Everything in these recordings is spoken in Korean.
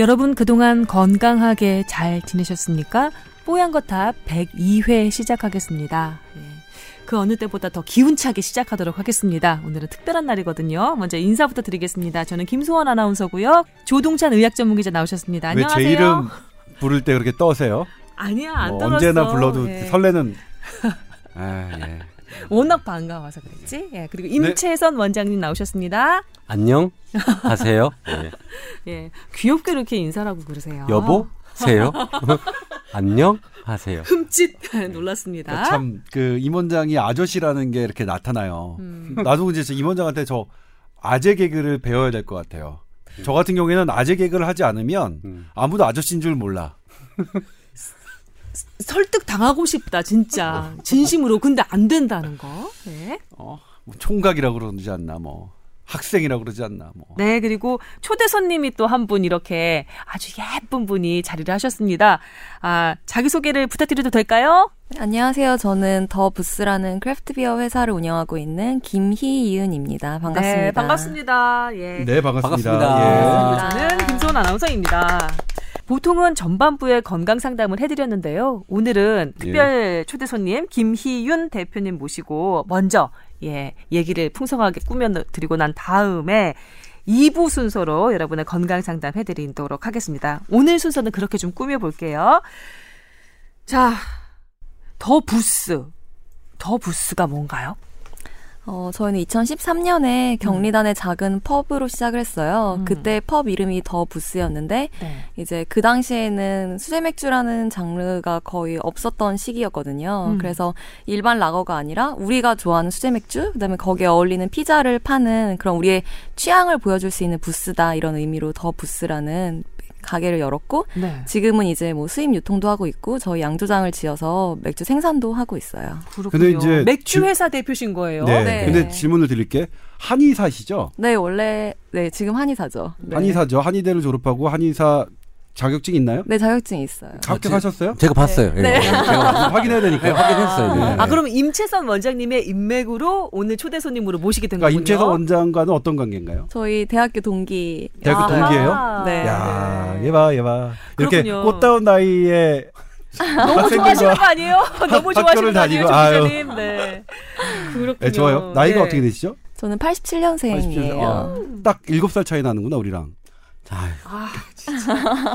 여러분 그동안 건강하게 잘 지내셨습니까? 뽀얀 거탑 102회 시작하겠습니다. 예. 그 어느 때보다 더 기운차게 시작하도록 하겠습니다. 오늘은 특별한 날이거든요. 먼저 인사부터 드리겠습니다. 저는 김소원 아나운서고요. 조동찬 의학 전문기자 나오셨습니다. 안녕하세요. 왜제 이름 부를 때 그렇게 떠세요? 아니야, 안 뭐 떨었어. 언제나 불러도 예. 설레는. 아, 예. 워낙 반가워서 그랬지. 예. 그리고 임채선 원장님 나오셨습니다. 안녕 하세요. 예. 예. 귀엽게 이렇게 인사라고 그러세요. 여보 세요. 안녕 하세요. 흠칫 놀랐습니다. 참 그 임원장이 아저씨라는 게 이렇게 나타나요. 음. 나도 이제 임원장한테 저 아재 개그를 배워야 될 것 같아요. 저 같은 경우에는 아재 개그를 하지 않으면 음. 아무도 아저씨인 줄 몰라. 설득 당하고 싶다, 진짜. 진심으로. 근데 안 된다는 거. 네. 어, 뭐 총각이라고 그러지 않나 뭐 학생이라고 그러지 않나 뭐. 네, 그리고 초대 손님이 또 한 분 이렇게 아주 예쁜 분이 자리를 하셨습니다. 아, 자기 소개를 부탁드려도 될까요? 안녕하세요. 저는 더 부스라는 craft beer 회사를 운영하고 있는 김희윤입니다. 반갑습니다. 네, 반갑습니다. 예. 네 반갑습니다. 반갑습니다. 저는 김소은 아나운서입니다. 보통은 전반부에 건강 상담을 해드렸는데요. 오늘은 특별 초대 손님 김희윤 대표님 모시고 먼저 예 얘기를 풍성하게 꾸며드리고 난 다음에 2부 순서로 여러분의 건강 상담 해드리도록 하겠습니다. 오늘 순서는 그렇게 좀 꾸며볼게요. 자, 더 부스. 더 부스가 뭔가요? 어, 저희는 2013년에 경리단의 작은 펍으로 시작을 했어요. 음. 그때 펍 이름이 더 부스였는데 네. 이제 그 당시에는 수제 맥주라는 장르가 거의 없었던 시기였거든요. 음. 그래서 일반 라거가 아니라 우리가 좋아하는 수제 맥주, 그 다음에 거기에 어울리는 피자를 파는 그런 우리의 취향을 보여줄 수 있는 부스다 이런 의미로 더 부스라는 가게를 열었고 네. 지금은 이제 뭐 수입 유통도 하고 있고 저희 양조장을 지어서 맥주 생산도 하고 있어요. 그렇군요. 근데 이제 맥주 지- 회사 대표신 거예요. 네. 네. 근데 질문을 드릴게 한의사시죠? 네, 원래 네 지금 한의사죠. 네. 한의사죠. 한의대를 졸업하고 한의사 자격증 있나요? 네, 자격증이 있어요. 합격하셨어요? 제가 봤어요. 예. 네. 제가 확인해야 되니까. 네, 확인했어요. 네. 아, 그럼 임채선 원장님의 인맥으로 오늘 초대 손님으로 모시게 된 그러니까 거군요. 임채선 원장과는 어떤 관계인가요? 저희 대학교 동기. 대학교 아하. 동기예요? 네. 야, 얘봐, 얘봐. 이렇게 그렇군요. 꽃다운 나이에 너무 좋아하시는 거 아니에요? 너무 좋아하시는 거 아니에요, 아유. 조기자님? 네. 그렇군요. 네, 좋아요. 나이가 네. 어떻게 되시죠? 저는 87년생이에요. 어, 딱 7살 차이 나는구나, 우리랑. 아, 아.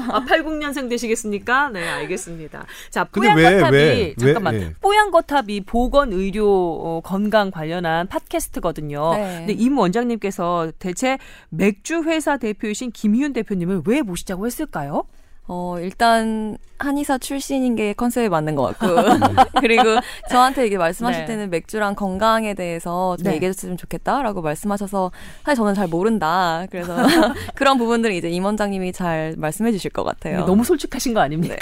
아, 80년생 되시겠습니까? 네, 알겠습니다. 자, 뽀얀거탑이, 왜, 잠깐만. 왜, 예. 뽀얀거탑이 보건 의료 어, 건강 관련한 팟캐스트거든요. 네. 근데 임 원장님께서 대체 맥주 회사 대표이신 김희윤 대표님을 왜 모시자고 했을까요? 어, 일단 한의사 출신인 게 컨셉에 맞는 것 같고. 그리고 저한테 이게 말씀하실 네. 때는 맥주랑 건강에 대해서 좀 네. 얘기해 줬으면 좋겠다라고 말씀하셔서 사실 저는 잘 모른다. 그래서 그런 부분들은 이제 임 원장님이 잘 말씀해 주실 것 같아요. 너무 솔직하신 거 아닙니까?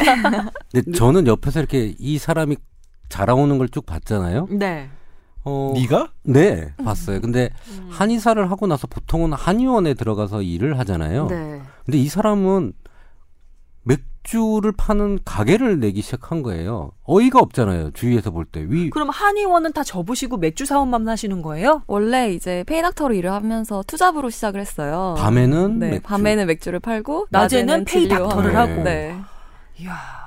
근데 저는 옆에서 이렇게 이 사람이 자라오는 걸 쭉 봤잖아요. 네. 어, 네가? 네, 봤어요. 근데 음. 한의사를 하고 나서 보통은 한의원에 들어가서 일을 하잖아요. 네. 근데 이 사람은 맥주를 파는 가게를 내기 시작한 거예요. 어이가 없잖아요. 주위에서 볼 때. 위 그럼 한의원은 다 접으시고 맥주 사업만 하시는 거예요? 원래 이제 pay doctor로 일을 하면서 two job으로 시작을 했어요. 밤에는 네, 맥주. 밤에는 맥주를 팔고 낮에는 낮에는 pay doctor를. 하고. 네. 이야.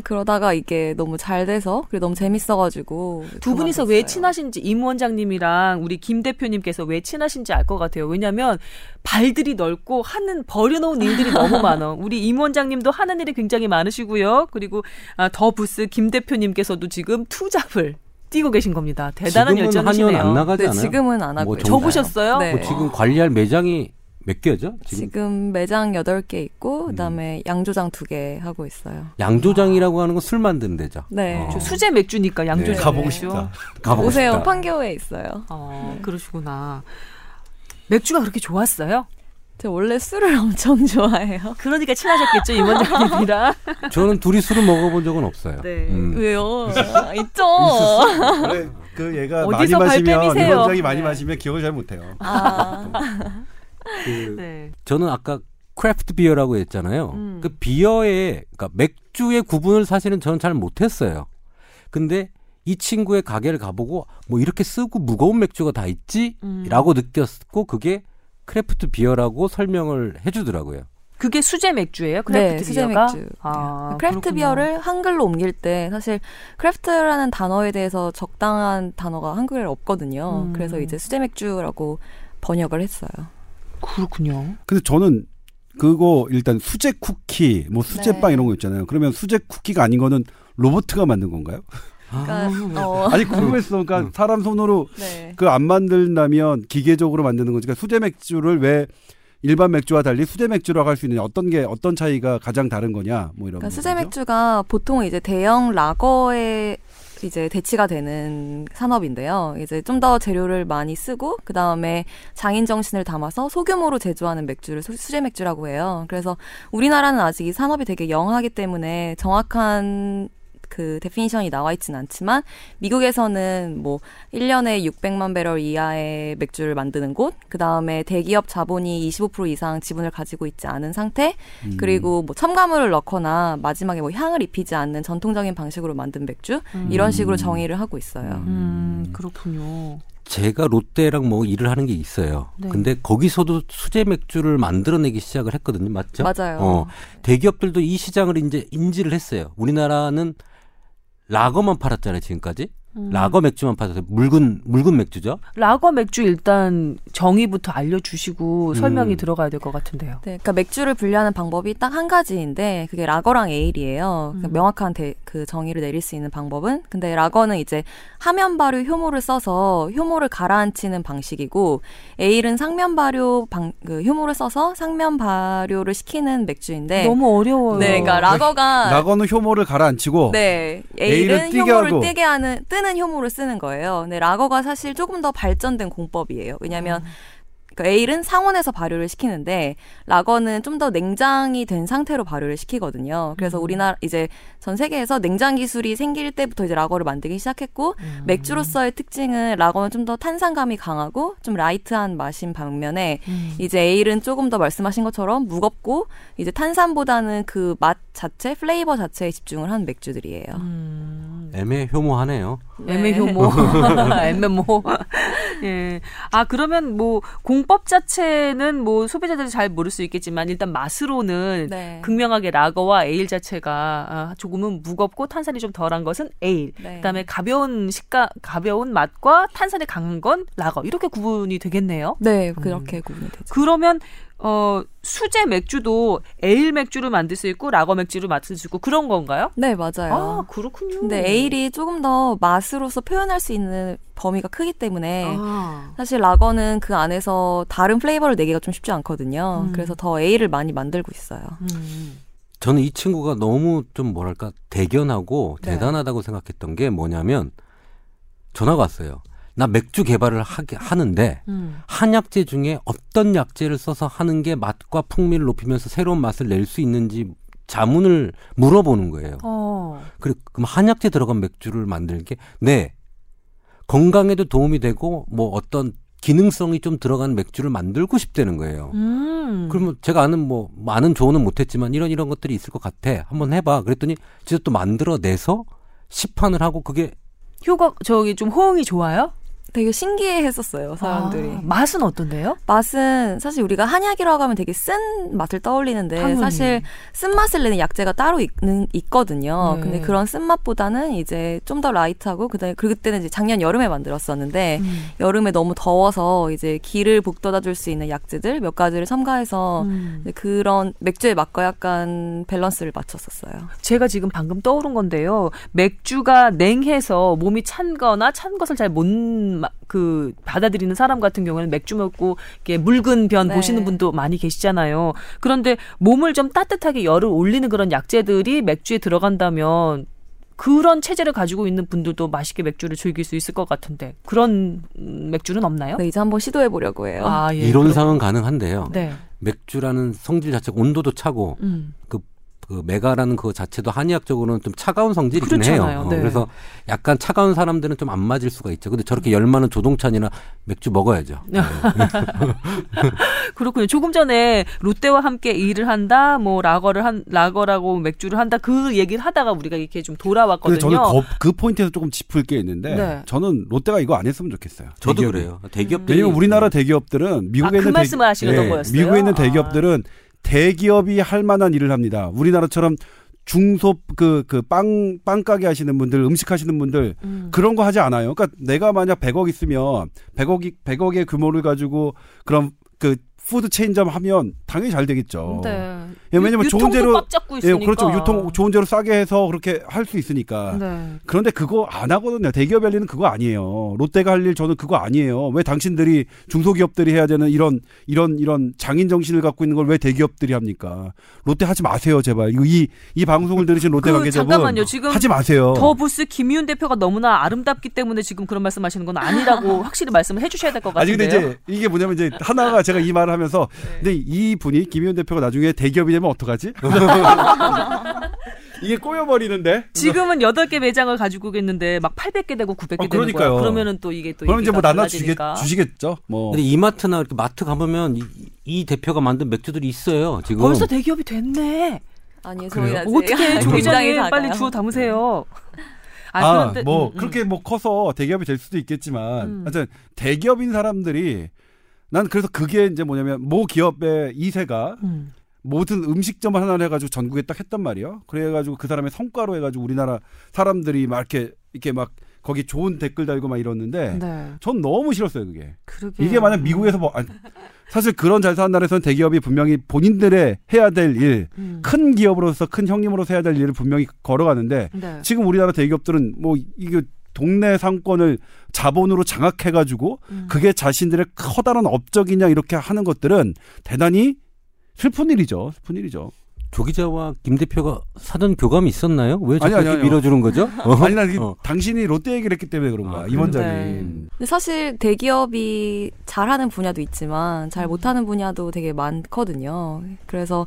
네, 그러다가 이게 너무 잘 돼서 그리고 너무 재밌어가지고 두 분이서 왜. 친하신지 임 원장님이랑 우리 김 대표님께서 왜 친하신지 알 것 같아요. 왜냐하면 발들이 넓고 하는 버려놓은 일들이 너무 많아. 우리 임 원장님도 하는 일이 굉장히 많으시고요. 그리고 아, 더 부스 김 대표님께서도 지금 투잡을 뛰고 계신 겁니다. 대단한 지금은 열정이시네요. 한의원 안 나가지 네, 않아요? 지금은 안 하고 뭐 접으셨어요? 네. 뭐 지금 관리할 매장이 몇 개죠? 지금, 지금 매장 8개 있고 음. 그다음에 양조장 2개 하고 있어요. 양조장이라고 하는 건 술 만드는 데죠. 네. 어. 저 수제 맥주니까 양조장. 네. 가보고 싶다. 가보고 오세요. 싶다. 판교에 있어요. 어, 그러시구나. 맥주가 그렇게 좋았어요? 제가 원래 술을 엄청 좋아해요. 그러니까 친하셨겠죠, 임 원장님이랑. 저는 둘이 술을 먹어본 적은 없어요. 네. 음. 왜요? 있죠. 그래, 그 얘가 많이 마시면? 임원장이 많이 네. 마시면 기억을 잘 못해요. 아, 그 네. 저는 아까 craft beer라고 했잖아요. 음. 그 beer의 그러니까 맥주의 구분을 사실은 저는 잘 못했어요. 근데 이 친구의 가게를 가보고 뭐 이렇게 쓰고 무거운 맥주가 다 음. 있지라고 느꼈고 그게 craft beer라고 설명을 해주더라고요. 그게 수제 맥주예요? craft 네, 수제 beer가? 맥주. 아, craft 그렇군요. beer를 한글로 옮길 때 사실 craft라는 단어에 대해서 적당한 단어가 한글에 없거든요. 음. 그래서 이제 수제 맥주라고 번역을 했어요. 그렇군요. 근데 저는 그거 일단 수제 쿠키, 뭐 수제빵 네. 이런 거 있잖아요. 그러면 수제 쿠키가 아닌 거는 로보트가 만든 건가요? 그러니까 어, 아니 궁금했어. 그러니까 음. 사람 손으로 네. 그안 만든다면 기계적으로 만드는 거지. 그러니까 수제 맥주를 왜 일반 맥주와 달리 수제 맥주라고 할 수 있느냐? 어떤 게 어떤 차이가 가장 다른 거냐? 뭐 이런. 그러니까 수제. 맥주가 보통 이제 대형 라거에 이제 대치가 되는 산업인데요. 이제 좀 더 재료를 많이 쓰고 그 다음에 장인 정신을 담아서 소규모로 제조하는 맥주를 수- 수제 맥주라고 해요. 그래서 우리나라는 아직 이 산업이 되게 young하기 때문에 정확한 그 definition이 나와 있진 않지만 미국에서는 뭐 1년에 600만 배럴 이하의 맥주를 만드는 곳, 그다음에 대기업 자본이 25% 이상 지분을 가지고 있지 않은 상태, 음. 그리고 뭐 첨가물을 넣거나 마지막에 뭐 향을 입히지 않는 전통적인 방식으로 만든 맥주 이런 식으로 정의를 하고 있어요. 음, 그렇군요. 제가 롯데랑 뭐 일을 하는 게 있어요. 네. 근데 거기서도 수제 맥주를 만들어내기 시작을 했거든요. 맞죠? 맞아요. 어, 대기업들도 이 시장을 이제 인지를 했어요. 우리나라는 라거만 팔았잖아요, 지금까지. 음. 라거 맥주만 팔았어요. 묽은 묽은 맥주죠. 라거 맥주 일단 정의부터 알려주시고 설명이 음. 들어가야 될 것 같은데요. 네, 그러니까 맥주를 분류하는 방법이 딱 한 가지인데 그게 라거랑 에일이에요. 그러니까 음. 명확한 대- 그 정의를 내릴 수 있는 방법은 근데 라거는 이제 하면 발효 효모를 써서 효모를 가라앉히는 방식이고 에일은 상면 발효 방, 그 효모를 써서 상면 발효를 시키는 맥주인데 너무 어려워요. 네, 그러니까 라거가 라거는 효모를 가라앉히고 네, 에일은 에일은 효모를. 뜨게 하는 뜨는 효모를 쓰는 거예요. 근데 라거가 사실 조금 더 발전된 공법이에요. 왜냐하면 그러니까 에일은 상온에서 발효를 시키는데 라거는 좀 더 냉장이 된 상태로 발효를 시키거든요. 그래서 우리나라 이제 전 세계에서 냉장 기술이 생길 때부터 이제 라거를 만들기 시작했고 음. 맥주로서의 특징은 라거는 좀 더 탄산감이 강하고 좀 light한 맛인 반면에 음. 이제 에일은 조금 더 말씀하신 것처럼 무겁고 이제 탄산보다는 그 맛 자체, flavor 자체에 집중을 한 맥주들이에요. 음. 애매 효모하네요. 애매 효모, 애매모. 예. 아 그러면 뭐 공법 자체는 뭐 소비자들이 잘 모를 수 있겠지만 일단 맛으로는 네. 극명하게 라거와 에일 자체가 아, 조금은 무겁고 탄산이 좀 덜한 것은 에일. 네. 그다음에 가벼운 식감, 가벼운 맛과 탄산이 강한 건 라거. 이렇게 구분이 되겠네요. 네, 그렇게 구분이 되죠. 그러면 어 수제 맥주도 에일 맥주를 만들 수 있고 라거 맥주를 만들 수 있고 그런 건가요? 네, 맞아요. 아 그렇군요. 근데 에일이 조금 더 맛으로서 표현할 수 있는 범위가 크기 때문에 아. 사실 라거는 그 안에서 다른 플레이버를 내기가 좀 쉽지 않거든요. 음. 그래서 더 에일을 많이 만들고 있어요. 음. 저는 이 친구가 너무 좀 뭐랄까 대견하고 네. 대단하다고 생각했던 게 뭐냐면 전화가 왔어요. 나 맥주 개발을 하게 하는데 음. 한약재 중에 어떤 약재를 써서 하는 게 맛과 풍미를 높이면서 새로운 맛을 낼 수 있는지 자문을 물어보는 거예요. 어. 그래, 그럼 한약재 들어간 맥주를 만들게? 네. 건강에도 도움이 되고, 뭐 어떤 기능성이 좀 들어간 맥주를 만들고 싶다는 거예요. 음. 그러면 제가 아는 뭐, 많은 조언은 못했지만 이런 이런 것들이 있을 것 같아. 한번 해봐. 그랬더니 진짜 또 만들어내서 시판을 하고 그게 효과 저기 좀 호응이 좋아요? 되게 신기해 했었어요, 사람들이. 아, 맛은 어떤데요? 맛은 사실 우리가 한약이라고 하면 되게 쓴 맛을 떠올리는데 당연히. 사실 쓴 맛을 내는 약재가 따로 있는, 있거든요. 네. 근데 그런 쓴 맛보다는 이제 좀 더 light하고 그다음에 그때는 이제 작년 여름에 만들었었는데 음. 여름에 너무 더워서 이제 기를 북돋아 줄 수 있는 약재들 몇 가지를 첨가해서 음. 그런 맥주의 맛과 약간 밸런스를 맞췄었어요. 제가 지금 방금 떠오른 건데요. 맥주가 냉해서 몸이 찬거나 찬 것을 잘못 그 받아들이는 사람 같은 경우는 맥주 먹고 이렇게 묽은 변 네. 보시는 분도 많이 계시잖아요. 그런데 몸을 좀 따뜻하게 열을 올리는 그런 약재들이 맥주에 들어간다면 그런 체제를 가지고 있는 분들도 맛있게 맥주를 즐길 수 있을 것 같은데 그런 음, 맥주는 없나요? 네, 이제 한번 시도해 보려고 해요. 아, 예. 이론상은 가능한데요. 그럼- 네. 맥주라는 성질 자체가 온도도 차고 음. 그, 그 메가라는 그 자체도 한의학적으로는 좀 차가운 성질이긴 그렇잖아요. 해요. 어, 네. 그래서 약간 차가운 사람들은 좀 안 맞을 수가 있죠. 근데 저렇게 열 많은 조동찬이나 맥주 먹어야죠. 네. 그렇군요. 조금 전에 롯데와 함께 일을 한다, 뭐 라거를 한 라거라고 맥주를 한다 그 얘기를 하다가 우리가 이렇게 좀 돌아왔거든요. 저는 거- 그 포인트에서 조금 짚을 게 있는데 네. 저는 롯데가 이거 안 했으면 좋겠어요. 저도 대기업이. 그래요. 대기업들이 왜냐면 우리나라 대기업들은 미국에 아, 그 있는 말씀을 하시려던 거였어요? 미국에 있는 아. 대기업들은 대기업이 할 만한 일을 합니다. 우리나라처럼 중소 그 그 빵 빵가게 하시는 분들, 음식 하시는 분들 음. 그런 거 하지 않아요. 그러니까 내가 만약 100억 있으면 100억이 100억의 규모를 가지고 그런 그 food 체인점 하면 당연히 잘 되겠죠. 네. 예, 왜냐면 좋은 재료 예. 그렇죠. 유통 좋은 재료 싸게 해서 그렇게 할 수 있으니까. 네. 그런데 그거 안 하거든요. 할 일은 그거 아니에요. 롯데가 할 일 저는 그거 아니에요. 왜 당신들이 중소기업들이 해야 되는 이런 이런 이런 장인 정신을 갖고 있는 걸 왜 대기업들이 합니까? 롯데 하지 마세요, 제발. 이거 이, 이 방송을 들으신 롯데 그 관계자분 잠깐만요. 지금 하지 마세요. 더 부스 김희훈 대표가 너무나 아름답기 때문에 지금 그런 말씀하시는 건 아니라고 확실히 말씀을 해 주셔야 될것 아니 같은데요. 근데 이제 이게 뭐냐면 이제 하나가 제가 이 말을 하면 서 네. 근데 이 분이 김희훈 대표가 나중에 대기업이 되면 어떡하지? 이게 꼬여버리는데. 지금은 8개 매장을 가지고 있는데 막 800개 되고 900개 어, 되는 그러니까요. 거야. 그러면은 또 이게 또 그럼 이제 뭐 나눠 주겠. 주시겠죠. 뭐. 근데 이마트나 이렇게 마트 가보면 이, 이 대표가 만든 맥주들이 있어요. 지금. 벌써 대기업이 됐네. 그래요? 저희 어떻게 조 굉장히 기자님 작아요. 빨리 주워 담으세요. 아, 그런데- 뭐 음, 음. 그렇게 뭐 커서 대기업이 될 수도 있겠지만 음. 하여튼 대기업인 사람들이 난 그래서 그게 이제 뭐냐면 모 기업의 이세가 음. 모든 음식점 하나를 해가지고 전국에 딱 했단 말이에요. 그래가지고 그 사람의 성과로 해가지고 우리나라 사람들이 막 이렇게 이렇게 막 거기 좋은 댓글 달고 막 이러는데 네. 전 너무 싫었어요 그게. 그러게. 이게 만약 미국에서 뭐 아니, 사실 그런 잘 사는 나라에서는 대기업이 분명히 본인들의 해야 될 일, 음. 큰 기업으로서 큰 형님으로서 해야 될 일을 분명히 걸어가는데 네. 지금 우리나라 대기업들은 뭐 이게 동네 상권을 자본으로 장악해가지고 음. 그게 자신들의 커다란 업적이냐 이렇게 하는 것들은 대단히 슬픈 일이죠. 슬픈 일이죠. 조 기자와 김 대표가 사전 교감이 있었나요? 왜 자꾸 아니, 아니. 밀어주는 거죠? 어? 아니 나 어. 당신이 롯데 얘기를 했기 때문에 그런 거야. 아, 임원장이. 네. 근데 사실 대기업이 잘하는 분야도 있지만 잘 못하는 분야도 되게 많거든요. 그래서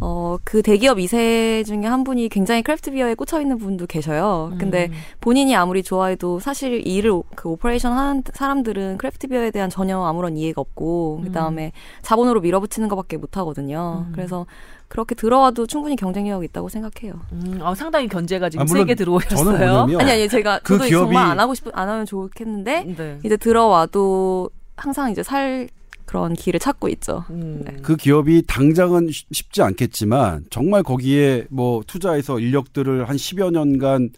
어, 그 대기업 2세 중에 한 분이 굉장히 craft beer에 꽂혀 있는 분도 계셔요. 근데 음. 본인이 아무리 좋아해도 사실 이 일을 오- 그 operation 하는 사람들은 craft beer에 대한 전혀 아무런 이해가 없고 음. 그다음에 자본으로 밀어붙이는 것밖에 못 하거든요. 음. 그래서 그렇게 들어와도 충분히 경쟁력이 있다고 생각해요. 음, 어, 상당히 견제가 지금 아, 물론 세게 들어오셨어요. 아니 아니 제가 그 저도 기업이- 정말 안 하고 싶 안 하면 좋겠는데 네. 이제 들어와도 항상 이제 살 그런 길을 찾고 있죠. 음. 네. 그 기업이 당장은 쉽- 쉽지 않겠지만 정말 거기에 뭐 투자해서 인력들을 한 10여 년간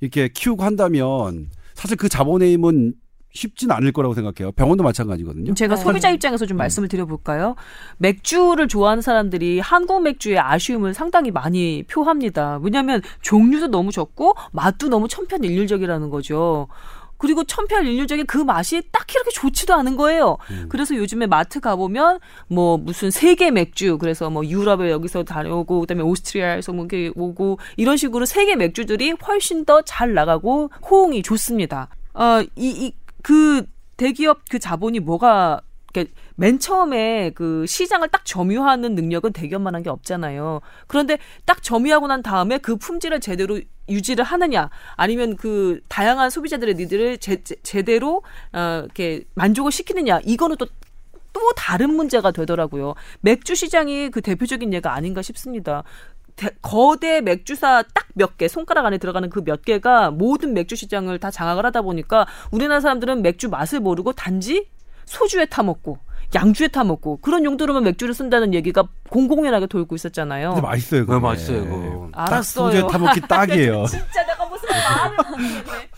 이렇게 키우고 한다면 사실 그 자본의 힘은 쉽진 않을 거라고 생각해요. 병원도 마찬가지거든요. 제가 네. 소비자 입장에서 좀 말씀을 드려볼까요? 맥주를 좋아하는 사람들이 한국 맥주의 아쉬움을 상당히 많이 표합니다. 왜냐하면 종류도 너무 적고 맛도 너무 천편일률적이라는 거죠. 그리고 천편일률적인 그 맛이 딱히 이렇게 좋지도 않은 거예요. 그래서 요즘에 마트 가보면 뭐 무슨 세계 맥주 그래서 뭐 유럽에 여기서 다녀오고 그다음에 오스트리아에서 뭐 이렇게 오고 이런 식으로 세계 맥주들이 훨씬 더 잘 나가고 호응이 좋습니다. 어이이그 대기업 그 자본이 뭐가 이렇게 맨 처음에 그 시장을 딱 점유하는 능력은 대기업만 한 게 없잖아요. 그런데 딱 점유하고 난 다음에 그 품질을 제대로 유지를 하느냐, 아니면 그 다양한 소비자들의 니들을 제, 제, 대로 어, 이렇게 만족을 시키느냐, 이거는 또또 다른 문제가 되더라고요. 맥주 시장이 그 대표적인 예가 아닌가 싶습니다. 대- 거대 맥주사 딱 몇 개, 손가락 안에 들어가는 그 몇 개가 모든 맥주 시장을 다 장악을 하다 보니까 우리나라 사람들은 맥주 맛을 모르고 단지 소주에 타먹고 양주에 타 먹고 그런 용도로만 맥주를 쓴다는 얘기가 공공연하게 돌고 있었잖아요. 근데 맛있어요. 그게. 네, 맛있어요, 그거. 딱 알았어요. 소주에 타 먹기 딱이에요. 진짜 내가 무슨 말을 못했네.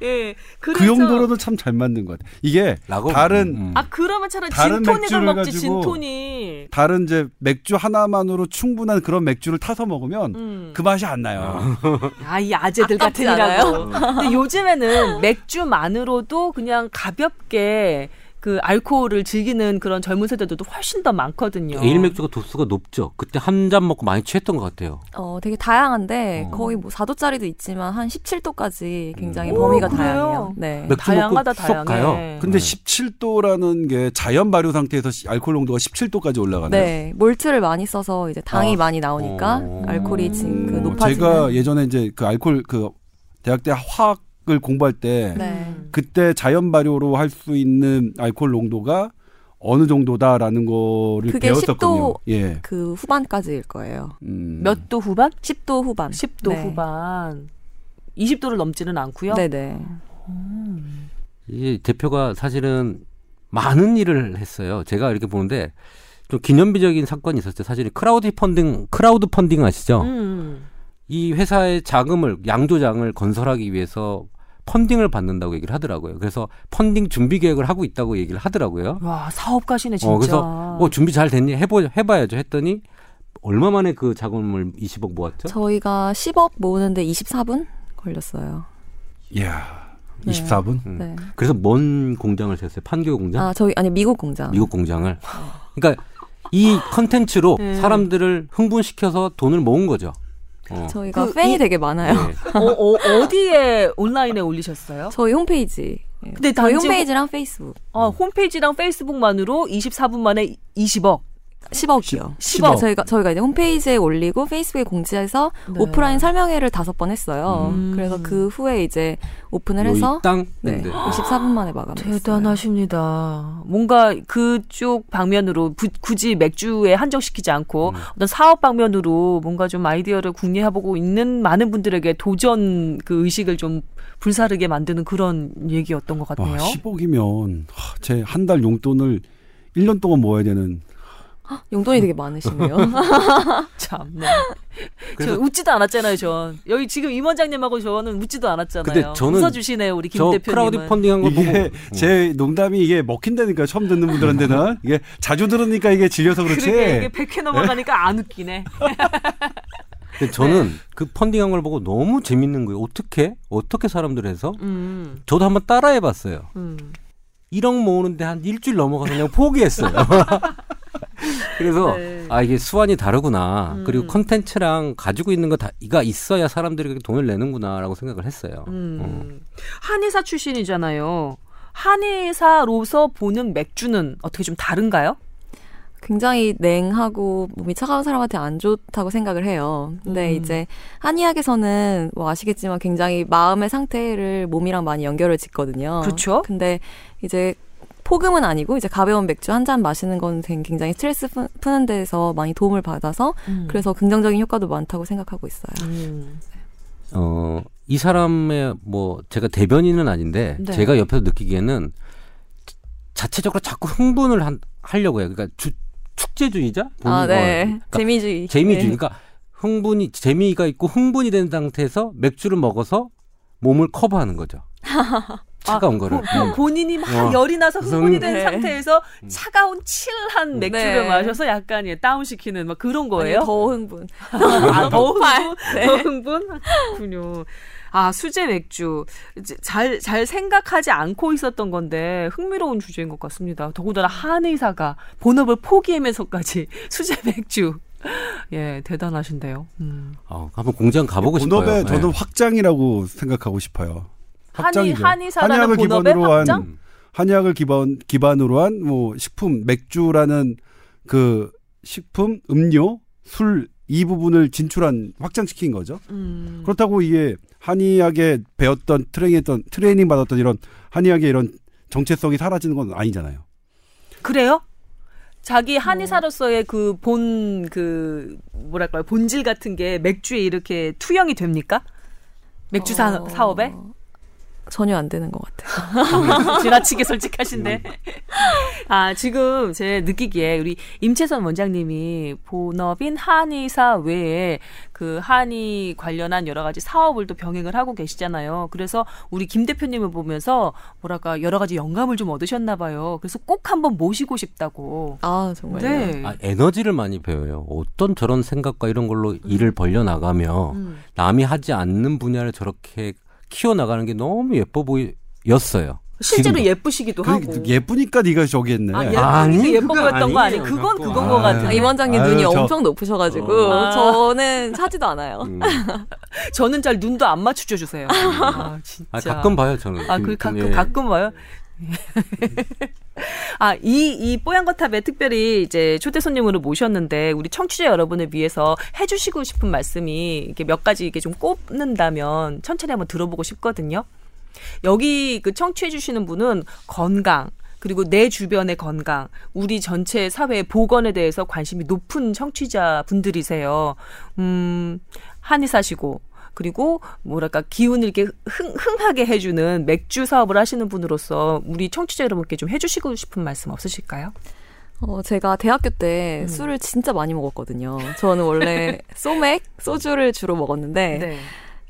예, 그래서 그 용도로도 참잘 만든 것 같아요. 이게 라고? 다른 음. 아 그러면 차라리 다른 진토닉을 맥주를 먹지 진토닉. 다른 이제 맥주 하나만으로 충분한 그런 맥주를 타서 먹으면 음. 그 맛이 안 나요. 아, 이 아재들 아깝지 같으니라고. 근데 요즘에는 맥주만으로도 그냥 가볍게 그 알코올을 즐기는 그런 젊은 세대들도 훨씬 더 많거든요. 에일 맥주가 도수가 높죠. 그때 한 잔 먹고 많이 취했던 것 같아요. 어, 되게 다양한데 어. 거의 뭐 4도짜리도 있지만 한 17도까지 굉장히 음. 범위가 오, 그래요? 다양해요. 네. 맥주 다양하다 다양해. 가요. 근데 17도라는 게 자연 발효 상태에서 시- 알코올 농도가 17도까지 올라가네요. 네, 몰트를 많이 써서 이제 당이 아. 많이 나오니까 어. 알코올이 지- 그 어, 높아지는. 제가 예전에 이제 그 알코올 그 대학 때 화학 을 공부할 때 네. 음. 그때 자연 발효로 할 수 있는 알코올 농도가 어느 정도다라는 거를 그게 배웠었거든요. 10도 예. 그 후반까지일 거예요. 음. 몇 도 후반? 10도 후반. 10도 네. 후반. 20도를 넘지는 않고요. 네네. 이 대표가 사실은 많은 일을 했어요. 제가 이렇게 보는데 좀 기념비적인 사건이 있었죠. 사실 crowd funding crowd funding 아시죠? 음. 이 회사의 자금을 양조장을 건설하기 위해서 펀딩을 받는다고 얘기를 하더라고요. 그래서 펀딩 준비 계획을 하고 있다고 얘기를 하더라고요. 와 사업가시네 진짜. 어, 그래서 어, 준비 잘 됐니? 해보 해봐야죠. 했더니 얼마 만에 그 자금을 20억 모았죠? 저희가 10억 모으는데 24분 걸렸어요. 이야. 네. 24분? 음. 네. 그래서 먼 공장을 세웠어요. 판교 공장, 아, 저희 아니 미국 공장. 미국 공장을. 그러니까 이 컨텐츠로 네. 사람들을 흥분시켜서 돈을 모은 거죠. 어. 저희가 그 팬이 이- 되게 많아요. 네. 어, 어, 어디에 온라인에 올리셨어요? 저희 홈페이지. 예. 근데 저희 홈페이지랑 페이스북. 어, 홈페이지랑 페이스북만으로 24분 만에 20억. 10억이요. 10억. 저희가 저희가 이제 홈페이지에 올리고 페이스북에 공지해서 네. 오프라인 설명회를 다섯 번 했어요. 음. 그래서 그 후에 이제 오픈을 요 해서 땅 네, 네. 24분 만에 마감했어요. 대단하십니다. 뭔가 그쪽 방면으로 부- 굳이 맥주에 한정시키지 않고 음. 어떤 사업 방면으로 뭔가 좀 아이디어를 궁리해보고 있는 많은 분들에게 도전 그 의식을 좀 불사르게 만드는 그런 얘기였던 것 와, 같네요. 10억이면 제 한 달 용돈을 1년 동안 모아야 되는 용돈이 되게 많으시네요. 참. 네. 그래서- 저 웃지도 않았잖아요, 전. 여기 지금 임 원장님하고 저는 웃지도 않았잖아요. 근데 저는 웃어주시네요, 우리 김저 대표님은. crowd funding한 걸 보고 제 농담이 이게 먹힌다니까 처음 듣는 분들한테는 이게 자주 들으니까 이게 질려서 그렇지. 그러게 이게 100회 넘어가니까 안 웃기네. 근데 저는 그 펀딩한 걸 보고 너무 재밌는 거예요. 어떻게 어떻게 사람들 해서 음, 저도 한번 따라해봤어요. 음. 1억 모으는데 한 일주일 넘어가서 그냥 포기했어요. 그래서 네. 아 이게 수완이 다르구나. 음. 그리고 컨텐츠랑 가지고 있는 거 다가 있어야 사람들이 그렇게 돈을 내는구나라고 생각을 했어요. 어. 음. 한의사 출신이잖아요. 한의사로서 보는 맥주는 어떻게 좀 다른가요? 굉장히 냉하고 몸이 차가운 사람한테 안 좋다고 생각을 해요. 근데 음. 이제 한의학에서는 뭐 아시겠지만 굉장히 마음의 상태를 몸이랑 많이 연결을 짓거든요. 그렇죠. 근데 이제 폭음은 아니고 이제 가벼운 맥주 한 잔 마시는 건 굉장히 스트레스 푸- 푸는 데서 많이 도움을 받아서 그래서 긍정적인 효과도 많다고 생각하고 있어요. 음. 어, 이 사람의 뭐 제가 대변인은 아닌데 네. 제가 옆에서 느끼기에는 자체적으로 자꾸 흥분을 한, 하려고 해요. 그러니까 주, 축제주의자? 아, 네. 어, 그러니까 재미주의. 재미주의. 네. 그러니까 흥분이 재미가 있고 흥분이 된 상태에서 맥주를 먹어서 몸을 커버하는 거죠. 차가운 거를. 보- 음. 본인이 막 어. 열이 나서 흥분이 된 네. 상태에서 차가운 칠한 맥주를 네. 마셔서 약간 예, 다운시키는 막 그런 거예요. 아니요, 더 흥분. 아, 더 흥분? 네. 더 흥분? 그렇군요. 아, 수제 맥주. 잘, 잘 생각하지 않고 있었던 건데 흥미로운 주제인 것 같습니다. 더군다나 한의사가 본업을 포기하면서까지 수제 맥주. 예, 대단하신데요. 음. 어, 한번 공장 가보고 본업의 싶어요. 저는 네. 확장이라고 생각하고 싶어요. 한의. 한의사라는 본업의 기반으로 한 확장? 음. 한의학을 기반 기반으로 한 뭐 식품 맥주라는 그 식품 음료 술 이 부분을 진출한 확장시킨 거죠. 음. 그렇다고 이게 한의학에 배웠던 트레이닝했던 트레이닝 받았던 이런 한의학의 이런 정체성이 사라지는 건 아니잖아요. 그래요? 자기 한의사로서의 그 본그 뭐랄까요 본질 같은 게 맥주에 이렇게 투영이 됩니까? 맥주 사, 어, 사업에 전혀 안 되는 것 같아요. 지나치게 솔직하신데. 아, 지금 제 느끼기에 우리 임채선 원장님이 본업인 한의사 외에 그 한의 관련한 여러 가지 사업을 또 병행을 하고 계시잖아요. 그래서 우리 김 대표님을 보면서 뭐랄까 여러 가지 영감을 좀 얻으셨나 봐요. 그래서 꼭 한번 모시고 싶다고. 아 정말요. 네. 아, 에너지를 많이 배워요. 어떤 저런 생각과 이런 걸로 일을 벌려 나가며 음. 남이 하지 않는 분야를 저렇게 키워 나가는 게 너무 예뻐 보였어요. 실제로 지금도. 예쁘시기도 그 하고. 예쁘니까 네가 저기 했네. 아, 아니, 예쁘니까 예뻐 보였던 거 아니에요? 아니에요. 그건. 그건 거 아, 같은데. 아, 임원장님 아유, 눈이 저- 엄청 높으셔가지고 어. 저는 사지도 않아요. 음. 저는 잘 눈도 안 맞추쳐 주세요. 아, 진짜. 아, 가끔 봐요, 저는. 아, 김- 그 김- 가끔 예. 가끔 봐요. 아, 이, 이 뽀얀 거탑에 특별히 이제 초대 손님으로 모셨는데, 우리 청취자 여러분을 위해서 해주시고 싶은 말씀이 이렇게 몇 가지 이게 좀 꼽는다면 천천히 한번 들어보고 싶거든요. 여기 그 청취해주시는 분은 건강, 그리고 내 주변의 건강, 우리 전체 사회의 보건에 대해서 관심이 높은 청취자 분들이세요. 음, 한의사시고, 그리고 뭐랄까 기운을 이렇게 흥, 흥하게 해주는 맥주 사업을 하시는 분으로서 우리 청취자 여러분께 좀 해주시고 싶은 말씀 없으실까요? 어, 제가 대학교 때 음. 술을 진짜 많이 먹었거든요. 저는 원래 소맥, 소주를 주로 먹었는데, 네.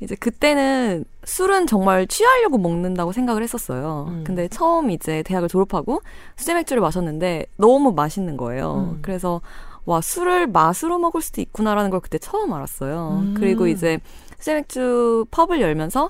이제 그때는 술은 정말 취하려고 먹는다고 생각을 했었어요. 음. 근데 처음 이제 대학을 졸업하고 수제 맥주를 마셨는데 너무 맛있는 거예요. 음. 그래서 와 술을 맛으로 먹을 수도 있구나라는 걸 그때 처음 알았어요. 음. 그리고 이제 수제 맥주 펍을 열면서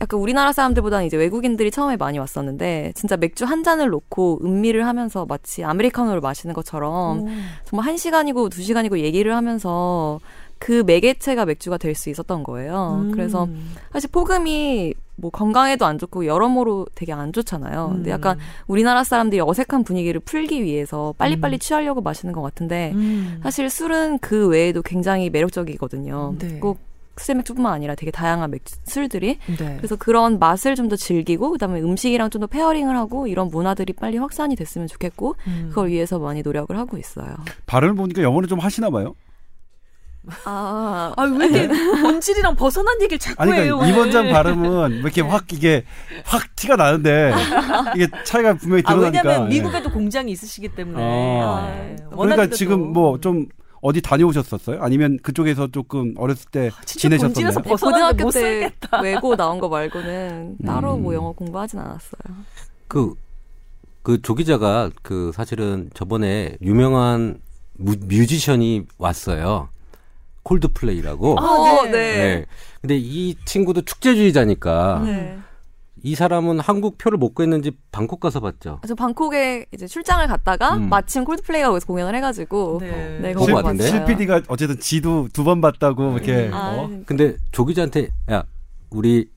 약간 우리나라 사람들보다는 이제 외국인들이 처음에 많이 왔었는데 진짜 맥주 한 잔을 놓고 음미를 하면서 마치 아메리카노를 마시는 것처럼 오. 정말 한 시간이고 두 시간이고 얘기를 하면서 그 매개체가 맥주가 될 수 있었던 거예요. 음. 그래서 사실 폭음이 뭐 건강에도 안 좋고 여러모로 되게 안 좋잖아요. 근데 음. 약간 우리나라 사람들이 어색한 분위기를 풀기 위해서 빨리빨리 음. 취하려고 마시는 것 같은데 음. 사실 술은 그 외에도 굉장히 매력적이거든요. 네. 꼭 수제 맥주뿐만 아니라 되게 다양한 맥주, 술들이 네. 그래서 그런 맛을 좀 더 즐기고 그다음에 음식이랑 좀 더 pairing을 하고 이런 문화들이 빨리 확산이 됐으면 좋겠고 음. 그걸 위해서 많이 노력을 하고 있어요. 발음을 보니까 영어를 좀 하시나 봐요. 아, 아, 왜 이렇게 본질이랑 벗어난 얘기를 자꾸 아니 해요. 그러니까 오늘. 이번장 발음은 왜 이렇게 확 이게 확 티가 나는데 이게 차이가 분명히 아, 드러나니까. 왜냐면 예. 미국에도 공장이 있으시기 때문에. 아. 네. 그러니까 지금 뭐 좀 어디 다녀오셨었어요? 아니면 그쪽에서 조금 어렸을 때 아, 지내셨었나요? 벗어나는데 고등학교 못 때. 외고 나온 거 말고는 따로 음. 뭐 영어 공부하진 않았어요. 그, 그조 기자가 그 사실은 저번에 유명한 무, 뮤지션이 왔어요. 콜드플레이라고. 아, 네. 네. 근데 이 친구도 축제주의자니까 네. 이 사람은 한국 표를 못 구했는지 방콕 가서 봤죠. 그래서 방콕에 이제 출장을 갔다가 음. 마침 콜드플레이가 거기서 공연을 해가지고 네. 네, 그거 거기? 봤어요. 실PD가 어쨌든 지도 두 번 봤다고 이렇게 아, 어? 근데 조 기자한테 야 우리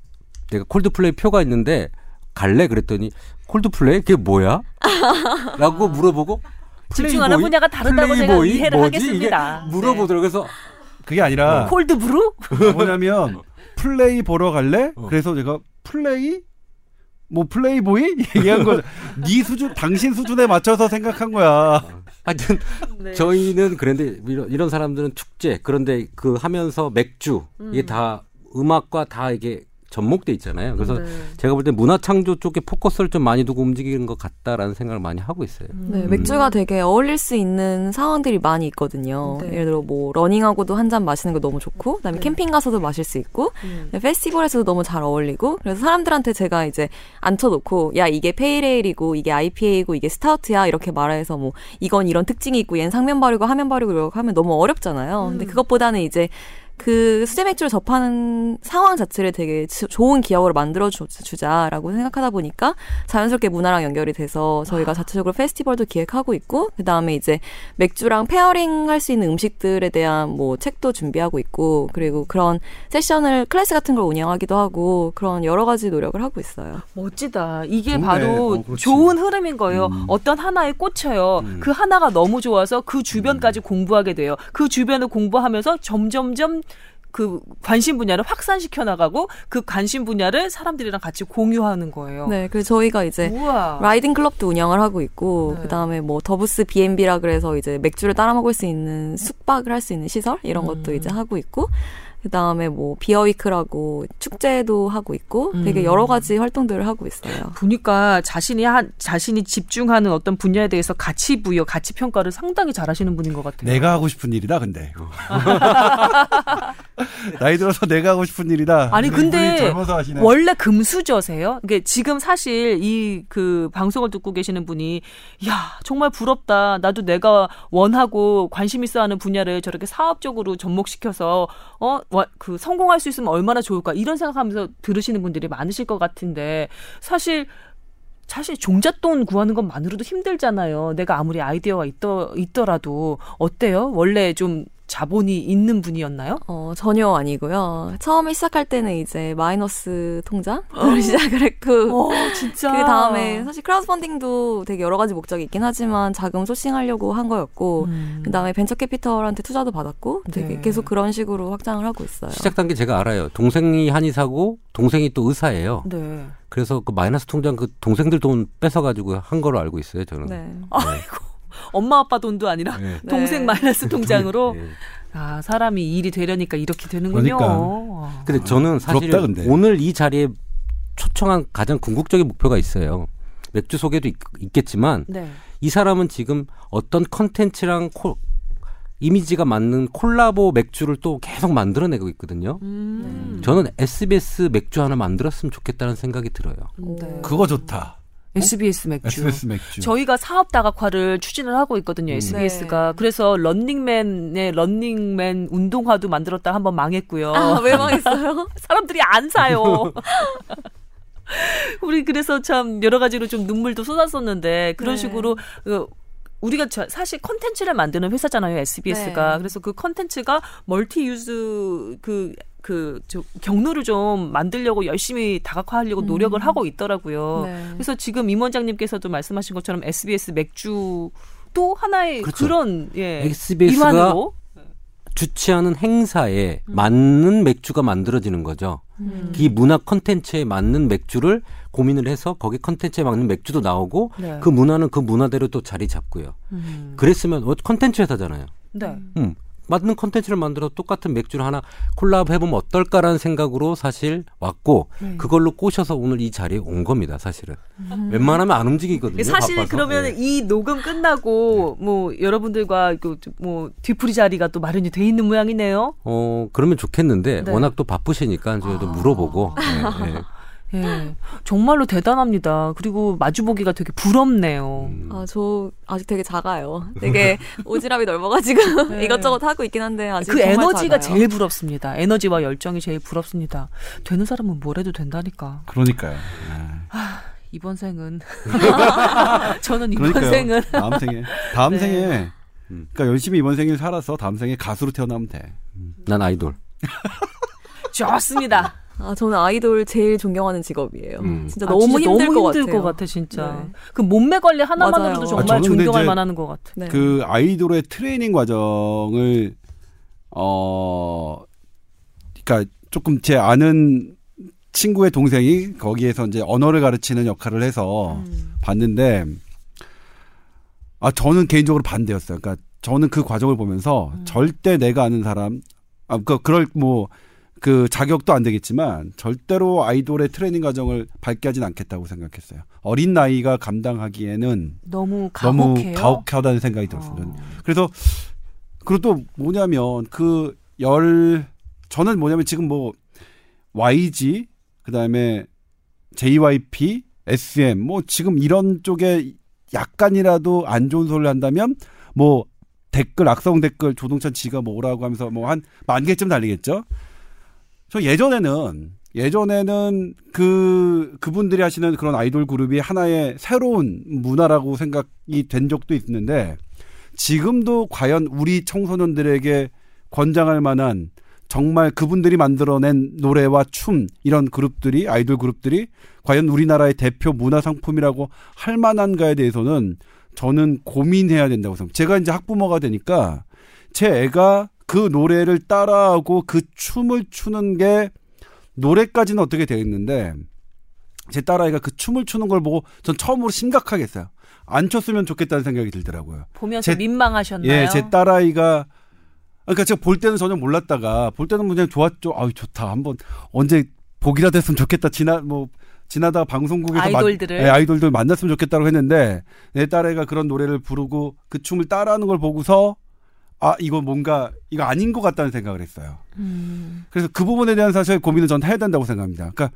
내가 콜드플레이 표가 있는데 갈래 그랬더니 콜드플레이 그게 뭐야? 라고 물어보고 집중하는? 분야가 다르다고 제가? 이해를 뭐지? 하겠습니다. 이게 물어보더라고요. 그래서 그게 아니라 cold brew? 뭐냐면 플레이 보러 갈래? 어. 그래서 제가 플레이 뭐 플레이보이 얘기한 거죠. 네 수준 당신 수준에 맞춰서 생각한 거야. 하여튼 네. 저희는 그런데 이런, 이런 사람들은 축제 그런데 그 하면서 맥주 이게 음. 다 음악과 다 이게 접목돼 있잖아요. 그래서 네. 제가 볼 때 문화 창조 쪽에 포커스를 좀 많이 두고 움직이는 것 같다라는 생각을 많이 하고 있어요. 네, 음. 맥주가 되게 어울릴 수 있는 상황들이 많이 있거든요. 네. 예를 들어 뭐 러닝하고도 한 잔 마시는 거 너무 좋고, 그다음에 네. 캠핑 가서도 마실 수 있고, 음. 페스티벌에서도 너무 잘 어울리고, 그래서 사람들한테 제가 이제 앉혀놓고, 야 이게 pale ale이고 이게 IPA고 이게 스타우트야 이렇게 말해서 뭐 이건 이런 특징이 있고 얘는 상면 발효고 하면 발효고 이렇게 하면 너무 어렵잖아요. 근데 음. 그것보다는 이제 그 수제 맥주를 접하는 상황 자체를 되게 주- 좋은 기억으로 만들어 주- 주자라고 생각하다 보니까 자연스럽게 문화랑 연결이 돼서 저희가 자체적으로 페스티벌도 기획하고 있고 그 다음에 이제 맥주랑 pairing 할 수 있는 음식들에 대한 뭐 책도 준비하고 있고 그리고 그런 세션을 클래스 같은 걸 운영하기도 하고 그런 여러 가지 노력을 하고 있어요. 멋지다. 이게 좋네. 바로 어, 그렇지. 좋은 흐름인 거예요. 음. 어떤 하나에 꽂혀요. 음. 그 하나가 너무 좋아서 그 주변까지 공부하게 돼요. 그 주변을 공부하면서 점점점 그 관심 분야를 확산시켜 나가고 그 관심 분야를 사람들이랑 같이 공유하는 거예요. 네, 그래서 저희가 이제 우와. riding 클럽도 운영을 하고 있고 네. 그다음에 뭐 더부스 B&B라 그래서 이제 맥주를 따라 먹을 수 있는 숙박을 할 수 있는 시설 이런 것도 음. 이제 하고 있고 그 다음에 뭐 Beer Week라고 축제도 하고 있고 되게 음. 여러 가지 활동들을 하고 있어요. 보니까 자신이 한 자신이 집중하는 어떤 분야에 대해서 가치 부여, 가치 평가를 상당히 잘하시는 분인 것 같아요. 내가 하고 싶은 일이다 근데. 나이 들어서 내가 하고 싶은 일이다. 아니, 근데. 원래 금수저세요? 이게 지금 사실 이 그 방송을 듣고 계시는 분이 야 정말 부럽다. 나도 내가 원하고 관심 있어하는 분야를 저렇게 사업적으로 접목시켜서 어그 성공할 수 있으면 얼마나 좋을까 이런 생각하면서 들으시는 분들이 많으실 것 같은데 사실. 사실 종잣돈 구하는 것만으로도 힘들잖아요. 내가 아무리 아이디어가 있더, 있더라도 어때요? 원래 좀 자본이 있는 분이었나요? 어, 전혀 아니고요. 처음에 시작할 때는 이제 마이너스 통장으로 시작을 했고 어, 진짜. 그 다음에 사실 크라우드 펀딩도 되게 여러 가지 목적이 있긴 하지만 자금 sourcing하려고 한 거였고 음. 그 다음에 벤처 캐피털한테 투자도 받았고 되게 네. 계속 그런 식으로 확장을 하고 있어요. 시작 단계 제가 알아요. 동생이 한의사고 동생이 또 의사예요. 네. 그래서 그 마이너스 통장 그 동생들 돈 뺏어가지고 한 거로 알고 있어요. 저는. 네. 아이고. 엄마 아빠 돈도 아니라 네. 동생 네. 마이너스 통장으로 네. 아 사람이 일이 되려니까 이렇게 되는군요. 그러니까. 아. 근데 저는 사실 부럽다, 근데. 오늘 이 자리에 초청한 가장 궁극적인 목표가 있어요. 맥주 소개도 있, 있겠지만 네. 이 사람은 지금 어떤 컨텐츠랑 코, 이미지가 맞는 콜라보 맥주를 또 계속 만들어내고 있거든요. 음. 저는 SBS 맥주 하나 만들었으면 좋겠다는 생각이 들어요. 네. 그거 좋다. SBS 맥주. SBS 맥주. 저희가 사업 다각화를 추진을 하고 있거든요. 음. SBS가. 그래서 런닝맨의 런닝맨 운동화도 만들었다 가 한번 망했고요. 아, 왜 망했어요? 사람들이 안 사요. 우리 그래서 참 여러 가지로 좀 눈물도 쏟았었는데 그런 네. 식으로 그 우리가 저- 사실 컨텐츠를 만드는 회사잖아요, SBS가. 네. 그래서 그 컨텐츠가 multi-use 그, 그, 저, 경로를 좀 만들려고 열심히 다각화하려고 노력을 하고 있더라고요. 네. 그래서 지금 임 원장님께서도 말씀하신 것처럼 SBS 맥주 또 하나의 그 그렇죠. 런 예. SBS가 일환으로 주최하는 행사에 음. 맞는 맥주가 만들어지는 거죠. 이 문화 컨텐츠에 맞는 맥주를 고민을 해서 거기 컨텐츠에 맞는 맥주도 나오고 네. 그 문화는 그 문화대로 또 자리 잡고요. 음. 그랬으면 어, 컨텐츠 회사잖아요. 네. 음. 맞는 컨텐츠를 만들어 똑같은 맥주를 하나 콜라보 해보면 어떨까라는 생각으로 사실 왔고 네. 그걸로 꼬셔서 오늘 이 자리에 온 겁니다. 사실은 웬만하면 안 움직이거든요. 사실 바빠서. 그러면 네. 이 녹음 끝나고 뭐 여러분들과 그뭐 뒤풀이 자리가 또 마련이 돼 있는 모양이네요. 어 그러면 좋겠는데 네. 워낙 또 바쁘시니까 저희도 물어보고 네, 네. 예. 정말로 대단합니다. 그리고 마주보기가 되게 부럽네요. 음. 아, 저 아직 되게 작아요. 되게 오지랖이 넓어가지고 네. 이것저것 하고 있긴 한데 아직 그 정말 에너지가 작아요. 제일 부럽습니다. 에너지와 열정이 제일 부럽습니다. 되는 사람은 뭘 해도 된다니까. 그러니까요. 이번 생은 저는 이번 그러니까요. 생은 다음 생에 다음 네. 생에 음. 그러니까 열심히 이번 생을 살아서 다음 생에 가수로 태어나면 돼. 난 아이돌. 좋습니다. 아, 저는 아이돌 제일 존경하는 직업이에요. 음. 진짜 아, 너무 진짜 힘들, 너무 것 힘들 같아요. 것 같아 진짜. 네. 그 몸매 관리 하나만으로도 맞아요. 정말 아, 존경할 만하는 것 같아. 네. 그 아이돌의 트레이닝 과정을 어 그러니까 조금 제 아는 친구의 동생이 거기에서 이제 언어를 가르치는 역할을 해서 음. 봤는데 아 저는 개인적으로 반대였어요. 그러니까 저는 그 과정을 보면서 음. 절대 내가 아는 사람 아 그, 그럴 뭐 그 자격도 안 되겠지만 절대로 아이돌의 트레이닝 과정을 밟게 하진 않겠다고 생각했어요. 어린 나이가 감당하기에는 너무 너무 가혹해요. 가혹하다는 생각이 들었어요. 어. 그래서 그리고 또 뭐냐면 그 열 저는 뭐냐면 지금 뭐 YG 그다음에 JYP SM 뭐 지금 이런 쪽에 약간이라도 안 좋은 소리를 한다면 뭐 댓글 악성 댓글 조동찬 지가 뭐라고 하면서 뭐 한 만 개쯤 달리겠죠. 저 예전에는 예전에는 그 그분들이 하시는 그런 아이돌 그룹이 하나의 새로운 문화라고 생각이 된 적도 있는데 지금도 과연 우리 청소년들에게 권장할 만한 정말 그분들이 만들어낸 노래와 춤 이런 그룹들이 아이돌 그룹들이 과연 우리나라의 대표 문화 상품이라고 할 만한가에 대해서는 저는 고민해야 된다고 생각합니다. 제가 이제 학부모가 되니까 제 애가 그 노래를 따라하고 그 춤을 추는 게 노래까지는 어떻게 되어 있는데 제 딸아이가 그 춤을 추는 걸 보고 전 처음으로 심각하게 했어요. 안 췄으면 좋겠다는 생각이 들더라고요. 보면서 제- 민망하셨나요? 예, 제 딸아이가 그러니까 제가 볼 때는 전혀 몰랐다가 볼 때는 그냥 좋았죠. 아유 좋다. 한번 언제 보기라도 했으면 좋겠다. 지나 뭐 지나다가 방송국에서 아이돌들을? 만, 예, 아이돌들 만났으면 좋겠다고 했는데 내 딸애가 그런 노래를 부르고 그 춤을 따라하는 걸 보고서 아 이거 뭔가 이거 아닌 것 같다는 생각을 했어요. 음. 그래서 그 부분에 대한 사실 고민을 전 해야 된다고 생각합니다. 그러니까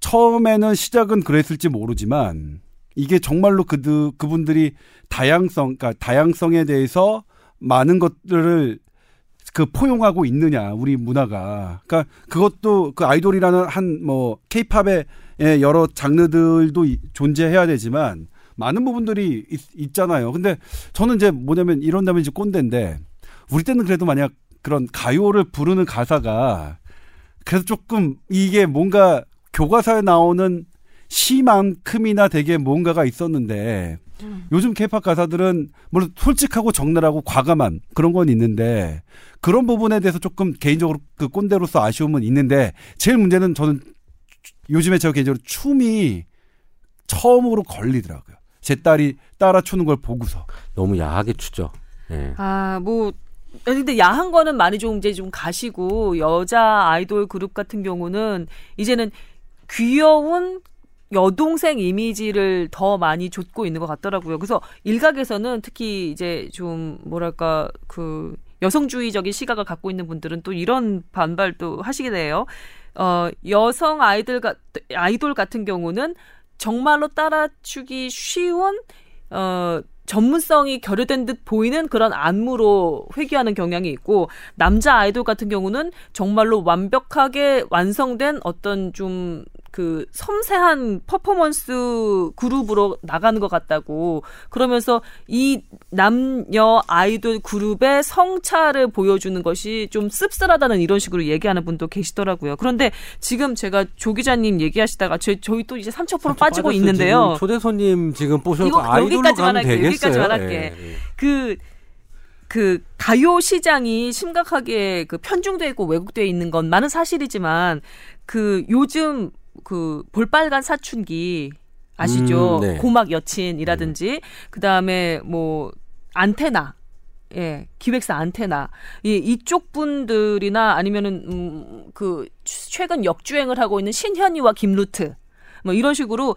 처음에는 시작은 그랬을지 모르지만 이게 정말로 그 그분들이 다양성, 그러니까 다양성에 대해서 많은 것들을 그 포용하고 있느냐 우리 문화가 그러니까 그것도 그 아이돌이라는 한 뭐 케이팝의 여러 장르들도 이- 존재해야 되지만 많은 부분들이 있, 잖아요 근데 저는 이제 뭐냐면 이런다면 이제 꼰대인데 우리 때는 그래도 만약 그런 가요를 부르는 가사가 그래서 조금 이게 뭔가 교과서에 나오는 시만큼이나 되게 뭔가가 있었는데 요즘 케이팝 가사들은 물론 솔직하고 적나라하고 과감한 그런 건 있는데 그런 부분에 대해서 조금 개인적으로 그 꼰대로서 아쉬움은 있는데 제일 문제는 저는 요즘에 제가 개인적으로 춤이 처음으로 걸리더라고요. 제 딸이 따라 추는 걸 보고서. 너무 야하게 추죠. 예. 아, 뭐 아니, 근데 야한 거는 많이 좀 이제 좀 가시고 여자 아이돌 그룹 같은 경우는 이제는 귀여운 여동생 이미지를 더 많이 줬고 있는 것 같더라고요. 그래서 일각에서는 특히 이제 좀 뭐랄까 그 여성주의적인 시각을 갖고 있는 분들은 또 이런 반발도 하시게 돼요. 어, 여성 아이들 가, 아이돌 같은 경우는 정말로 따라추기 쉬운 어 전문성이 결여된 듯 보이는 그런 안무로 회귀하는 경향이 있고 남자 아이돌 같은 경우는 정말로 완벽하게 완성된 어떤 좀 그 섬세한 퍼포먼스 그룹으로 나가는 것 같다고 그러면서 이 남녀 아이돌 그룹의 성차를 보여주는 것이 좀 씁쓸하다는 이런 식으로 얘기하는 분도 계시더라고요. 그런데 지금 제가 조 기자님 얘기하시다가 저희, 저희 또 이제 3초 빠지고 있는데요. 초대 손님 지금 이거 아이돌로 여기까지만 가면 할게요. 되겠어요. 여기까지만 할게. 예, 예. 그, 그, 가요 시장이 심각하게 그 편중돼 있고 왜곡돼 있는 것만은 사실이지만, 그, 요즘 그 볼빨간 사춘기 아시죠? 음, 네. 고막 여친이라든지, 그 다음에 뭐, 안테나. 예, 기획사 안테나. 이, 이쪽 분들이나 아니면은, 음, 그, 최근 역주행을 하고 있는 신현이와 김루트. 뭐 이런 식으로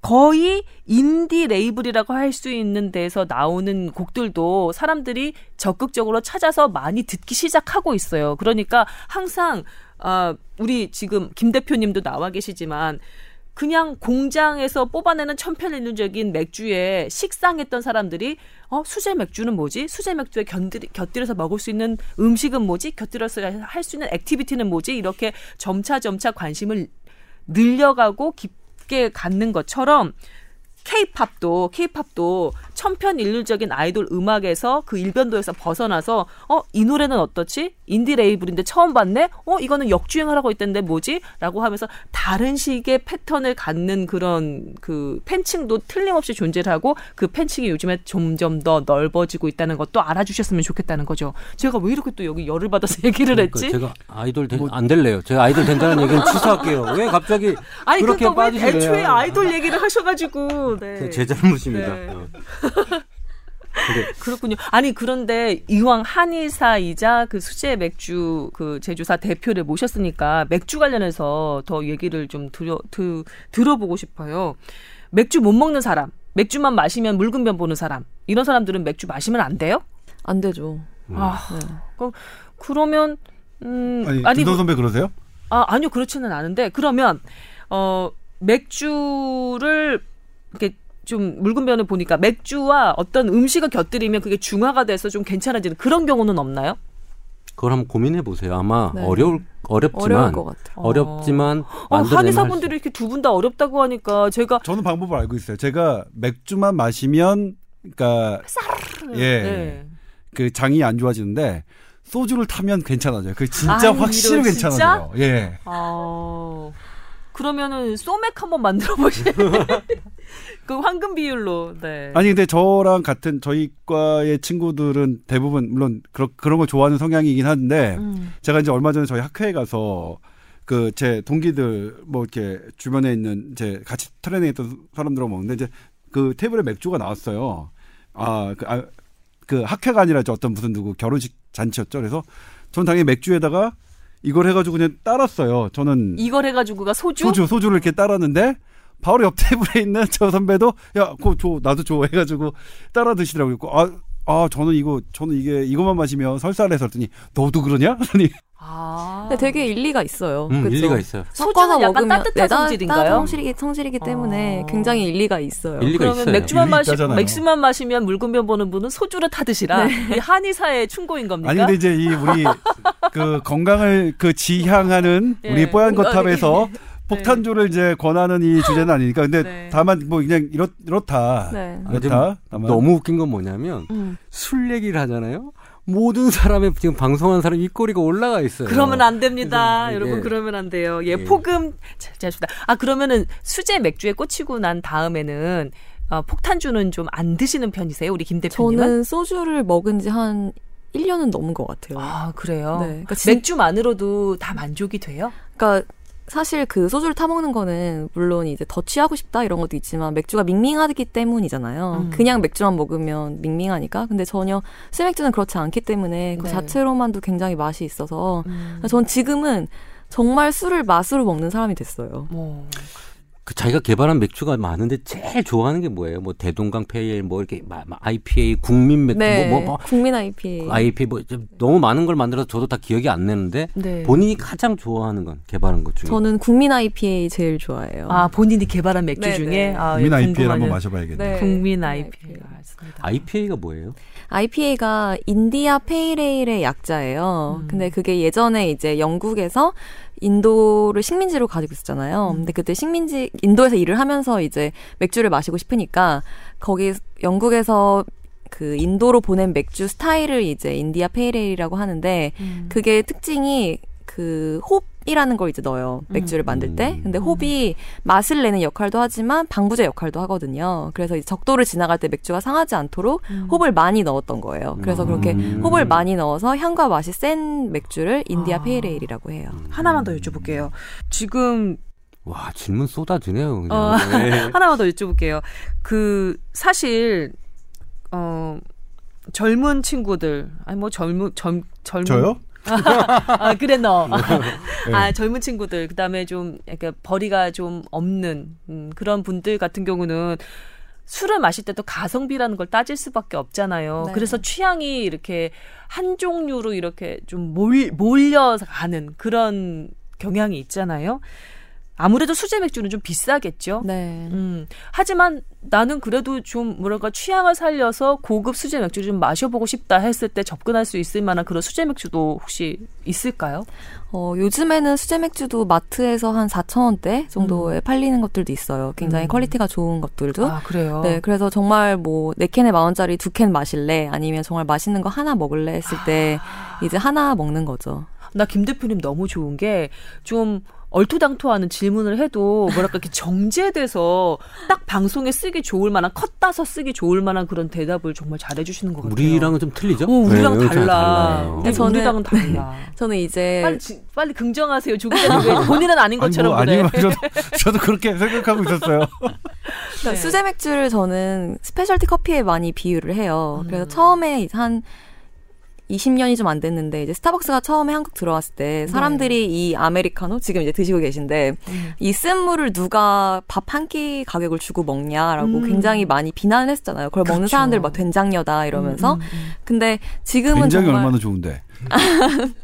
거의 인디 레이블이라고 할 수 있는 데서 나오는 곡들도 사람들이 적극적으로 찾아서 많이 듣기 시작하고 있어요. 그러니까 항상 아 우리 지금 김 대표님도 나와 계시지만 그냥 공장에서 뽑아내는 천편일률적인 맥주에 식상했던 사람들이 어 수제 맥주는 뭐지? 수제 맥주에 견들, 곁들여서 먹을 수 있는 음식은 뭐지? 곁들여서 할 수 있는 activity는 뭐지? 이렇게 점차 점차 관심을 늘려가고 깊게 갖는 것처럼 케이팝도 케이팝도 천편일률적인 아이돌 음악에서 그 일변도에서 벗어나서 어 이 노래는 어떻지 인디 레이블인데 처음 봤네 어 이거는 역주행을 하고 있던데 뭐지라고 하면서 다른 식의 패턴을 갖는 그런 그 팬층도 틀림없이 존재를 하고 그 팬층이 요즘에 점점 더 넓어지고 있다는 것도 알아주셨으면 좋겠다는 거죠 제가 왜 이렇게 또 여기 열을 받아서 얘기를 그러니까 했지 제가 아이돌 된, 안 될래요. 제가 아이돌 된다는 얘기는 취소할게요. 왜 갑자기 아니 그렇게 그러니까 왜 빠지시래요? 애초에 아이돌 얘기를 하셔가지고 네. 제 잘못입니다. 네. 어. 그렇군요. 아니 그런데 이왕 한의사이자 그 수제 맥주 그 제조사 대표를 모셨으니까 맥주 관련해서 더 얘기를 좀 들어 드, 들어보고 싶어요. 맥주 못 먹는 사람, 맥주만 마시면 묽은변 보는 사람, 이런 사람들은 맥주 마시면 안 돼요? 안 되죠. 아, 네. 그럼 그러면 음 아니, 아니 김선 선배 그러세요? 아, 아니요, 그렇지는 않은데, 그러면, 어, 맥주를, 이렇게 좀 묽은 면을 보니까 맥주와 어떤 음식을 곁들이면 그게 중화가 돼서 좀 괜찮아지는 그런 경우는 없나요? 그걸 한번 고민해 보세요. 아마 네. 어려울 어렵지만 어려울 것 같아요. 어렵지만 어, 한의사분들이 이렇게 두 분 다 어렵다고 하니까 제가, 저는 방법을 알고 있어요. 제가 맥주만 마시면 그러니까 예. 네. 그 장이 안 좋아지는데 소주를 타면 괜찮아져요. 그 진짜 아니, 확실히? 괜찮아져요. 예. 아, 그러면은 소맥 한번 만들어 보시는 그 황금 비율로, 네. 아니 근데 저랑 같은 저희 과의 친구들은 대부분 물론 그런 그런 걸 좋아하는 성향이긴 한데 음. 제가 이제 얼마 전에 저희 학회에 가서 그 제 동기들 뭐 이렇게 주변에 있는 제 같이 트레이닝했던 사람들하고 먹는데 이제 그 테이블에 맥주가 나왔어요. 아, 그, 아, 그 학회가 아니라 저 어떤 무슨 누구 결혼식 잔치였죠. 그래서 전 당연히 맥주에다가 이걸 해가지고 그냥 따랐어요. 저는 이걸 해가지고가 소주? 소주 소주를 이렇게 따랐는데 바로 옆 테이블에 있는 저 선배도 야, 그거 줘 나도 줘 해 가지고 따라 드시더라고요. 아, 아 저는 이거 저는 이게 이것만 마시면 설사해서 했더니 너도 그러냐? 그러니 아. 근데 되게 일리가 있어요. 음, 그쵸? 일리가 있어요. 섞어서 약간 먹으면 따뜻한 네, 따- 성질인가요? 따뜻한 성질이기, 성질이기 때문에 어. 굉장히 일리가 있어요. 일리가 그러면 있어요. 맥주만 마시 있다잖아요. 맥주만 마시면 묽은 변 보는 분은 소주를 타드시라 이 한의사의 충고인 겁니까? 아니 근데 이제 이 우리 그 건강을 그 지향하는 예. 우리 뽀얀 거탑에서 폭탄주를 이제 권하는 이 주제는 아니니까 근데 네. 다만 뭐 그냥 이렇 이렇다 네. 이렇다 다만 너무 웃긴 건 뭐냐면 음. 술 얘기를 하잖아요. 모든 사람의 지금 방송한 사람 입꼬리가 올라가 있어요. 그러면 안 됩니다. 네. 여러분 네. 그러면 안 돼요. 예, 네. 폭음 자, 좋습니다. 아 그러면은 수제 맥주에 꽂히고 난 다음에는 어, 폭탄주는 좀 안 드시는 편이세요, 우리 김 대표님은? 저는 소주를 먹은 지한 1년은 넘은 것 같아요. 아 그래요. 네. 그러니까, 진- 맥주만으로도 다 만족이 돼요? 그러니까 사실 그 소주를 타먹는 거는 물론 이제 더 취하고 싶다 이런 것도 있지만 맥주가 밍밍하기 때문이잖아요. 음. 그냥 맥주만 먹으면 밍밍하니까. 근데 전혀 술맥주는 그렇지 않기 때문에 그 네. 자체로만도 굉장히 맛이 있어서 음. 전 지금은 정말 술을 맛으로 먹는 사람이 됐어요. 뭐 그 자기가 개발한 맥주가 많은데 제일 좋아하는 게 뭐예요? 뭐 대동강 페일, 뭐 이렇게 마- 마- IPA, 국민 맥주, 네. 뭐, 뭐, 뭐 국민 IPA. IPA 뭐좀 너무 많은 걸 만들어서 저도 다 기억이 안 나는데 네. 본인이 가장 좋아하는 건 개발한 것 중에 저는 국민 IPA 제일 좋아해요. 아 본인이 개발한 맥주 네, 중에 네. 아, 국민 예, IPA를 궁금하네요. 한번 마셔봐야겠네요. 네. 국민 네, IPA. IPA. 알겠습니다. IPA가 뭐예요? IPA가 India Pale Ale의 약자예요. 음. 근데 그게 예전에 이제 영국에서 인도를 식민지로 가지고 있었잖아요. 음. 근데 그때 식민지 인도에서 일을 하면서 이제 맥주를 마시고 싶으니까 거기 영국에서 그 인도로 보낸 맥주 스타일을 이제 India Pale Ale이라고 하는데 음. 그게 특징이 그 홉 이라는 걸 이제 넣어요. 맥주를 만들 때. 음. 근데 홉이 맛을 내는 역할도 하지만 방부제 역할도 하거든요. 그래서 이제 적도를 지나갈 때 맥주가 상하지 않도록 음. 홉을 많이 넣었던 거예요. 그래서 그렇게 음. 홉을 많이 넣어서 향과 맛이 센 맥주를 인디아 아. 페이레일이라고 해요. 하나만 더 여쭤볼게요. 지금 와 질문 쏟아지네요. 그냥. 어, 네. 하나만 더 여쭤볼게요. 그 사실 어 젊은 친구들 아니 뭐 젊은 젊 젊은 저요? 아 그래 너. 네. 아 젊은 친구들 그 다음에 좀 약간 벌이가 좀 없는 음, 그런 분들 같은 경우는 술을 마실 때도 가성비라는 걸 따질 수밖에 없잖아요. 네. 그래서 취향이 이렇게 한 종류로 이렇게 좀 몰, 몰려가는 그런 경향이 있잖아요. 아무래도 수제 맥주는 좀 비싸겠죠. 네. 음, 하지만 나는 그래도 좀 뭐랄까 취향을 살려서 고급 수제 맥주를 좀 마셔보고 싶다 했을 때 접근할 수 있을 만한 그런 수제 맥주도 혹시 있을까요? 어, 요즘에는 수제 맥주도 마트에서 한 4,000원대 정도에 팔리는 것들도 있어요. 굉장히 음. quality가 좋은 것들도. 아 그래요. 네, 그래서 정말 뭐, 네 캔에 만 원짜리 두 캔 마실래? 아니면 정말 맛있는 거 하나 먹을래? 했을 때, 이제 하나 먹는 거죠. 나 김 대표님 너무 좋은 게 좀 얼토당토하는 질문을 해도 뭐랄까 이렇게 정제돼서 딱 방송에 쓰기 좋을 만한 컷 따서 쓰기 좋을 만한 그런 대답을 정말 잘해 주시는 것 같아요. 우리랑은 좀 틀리죠? 어, 우리랑 네, 달라. 우리, 네, 저는- 우리랑은 달라. 저는 이제, 빨리 지- 빨리 긍정하세요. 조기자님 왜 본인은 아닌 것처럼 아니, 뭐, 그래. 아니면 저도, 저도 그렇게 생각하고 있었어요. 그러니까 네. 수제 맥주를 저는 specialty 커피에 많이 비유를 해요. 그래서 음. 처음에 한 20년이 좀 안 됐는데 이제 스타벅스가 처음에 한국 들어왔을 때 사람들이 이 아메리카노 지금 이제 드시고 계신데 음. 이 쓴 물을 누가 밥 한 끼 가격을 주고 먹냐라고 음. 굉장히 많이 비난을 했잖아요. 그걸 먹는 그렇죠. 사람들 막 된장녀다 이러면서 음, 음, 음. 근데 지금은 굉장히 정말 얼마나 좋은데.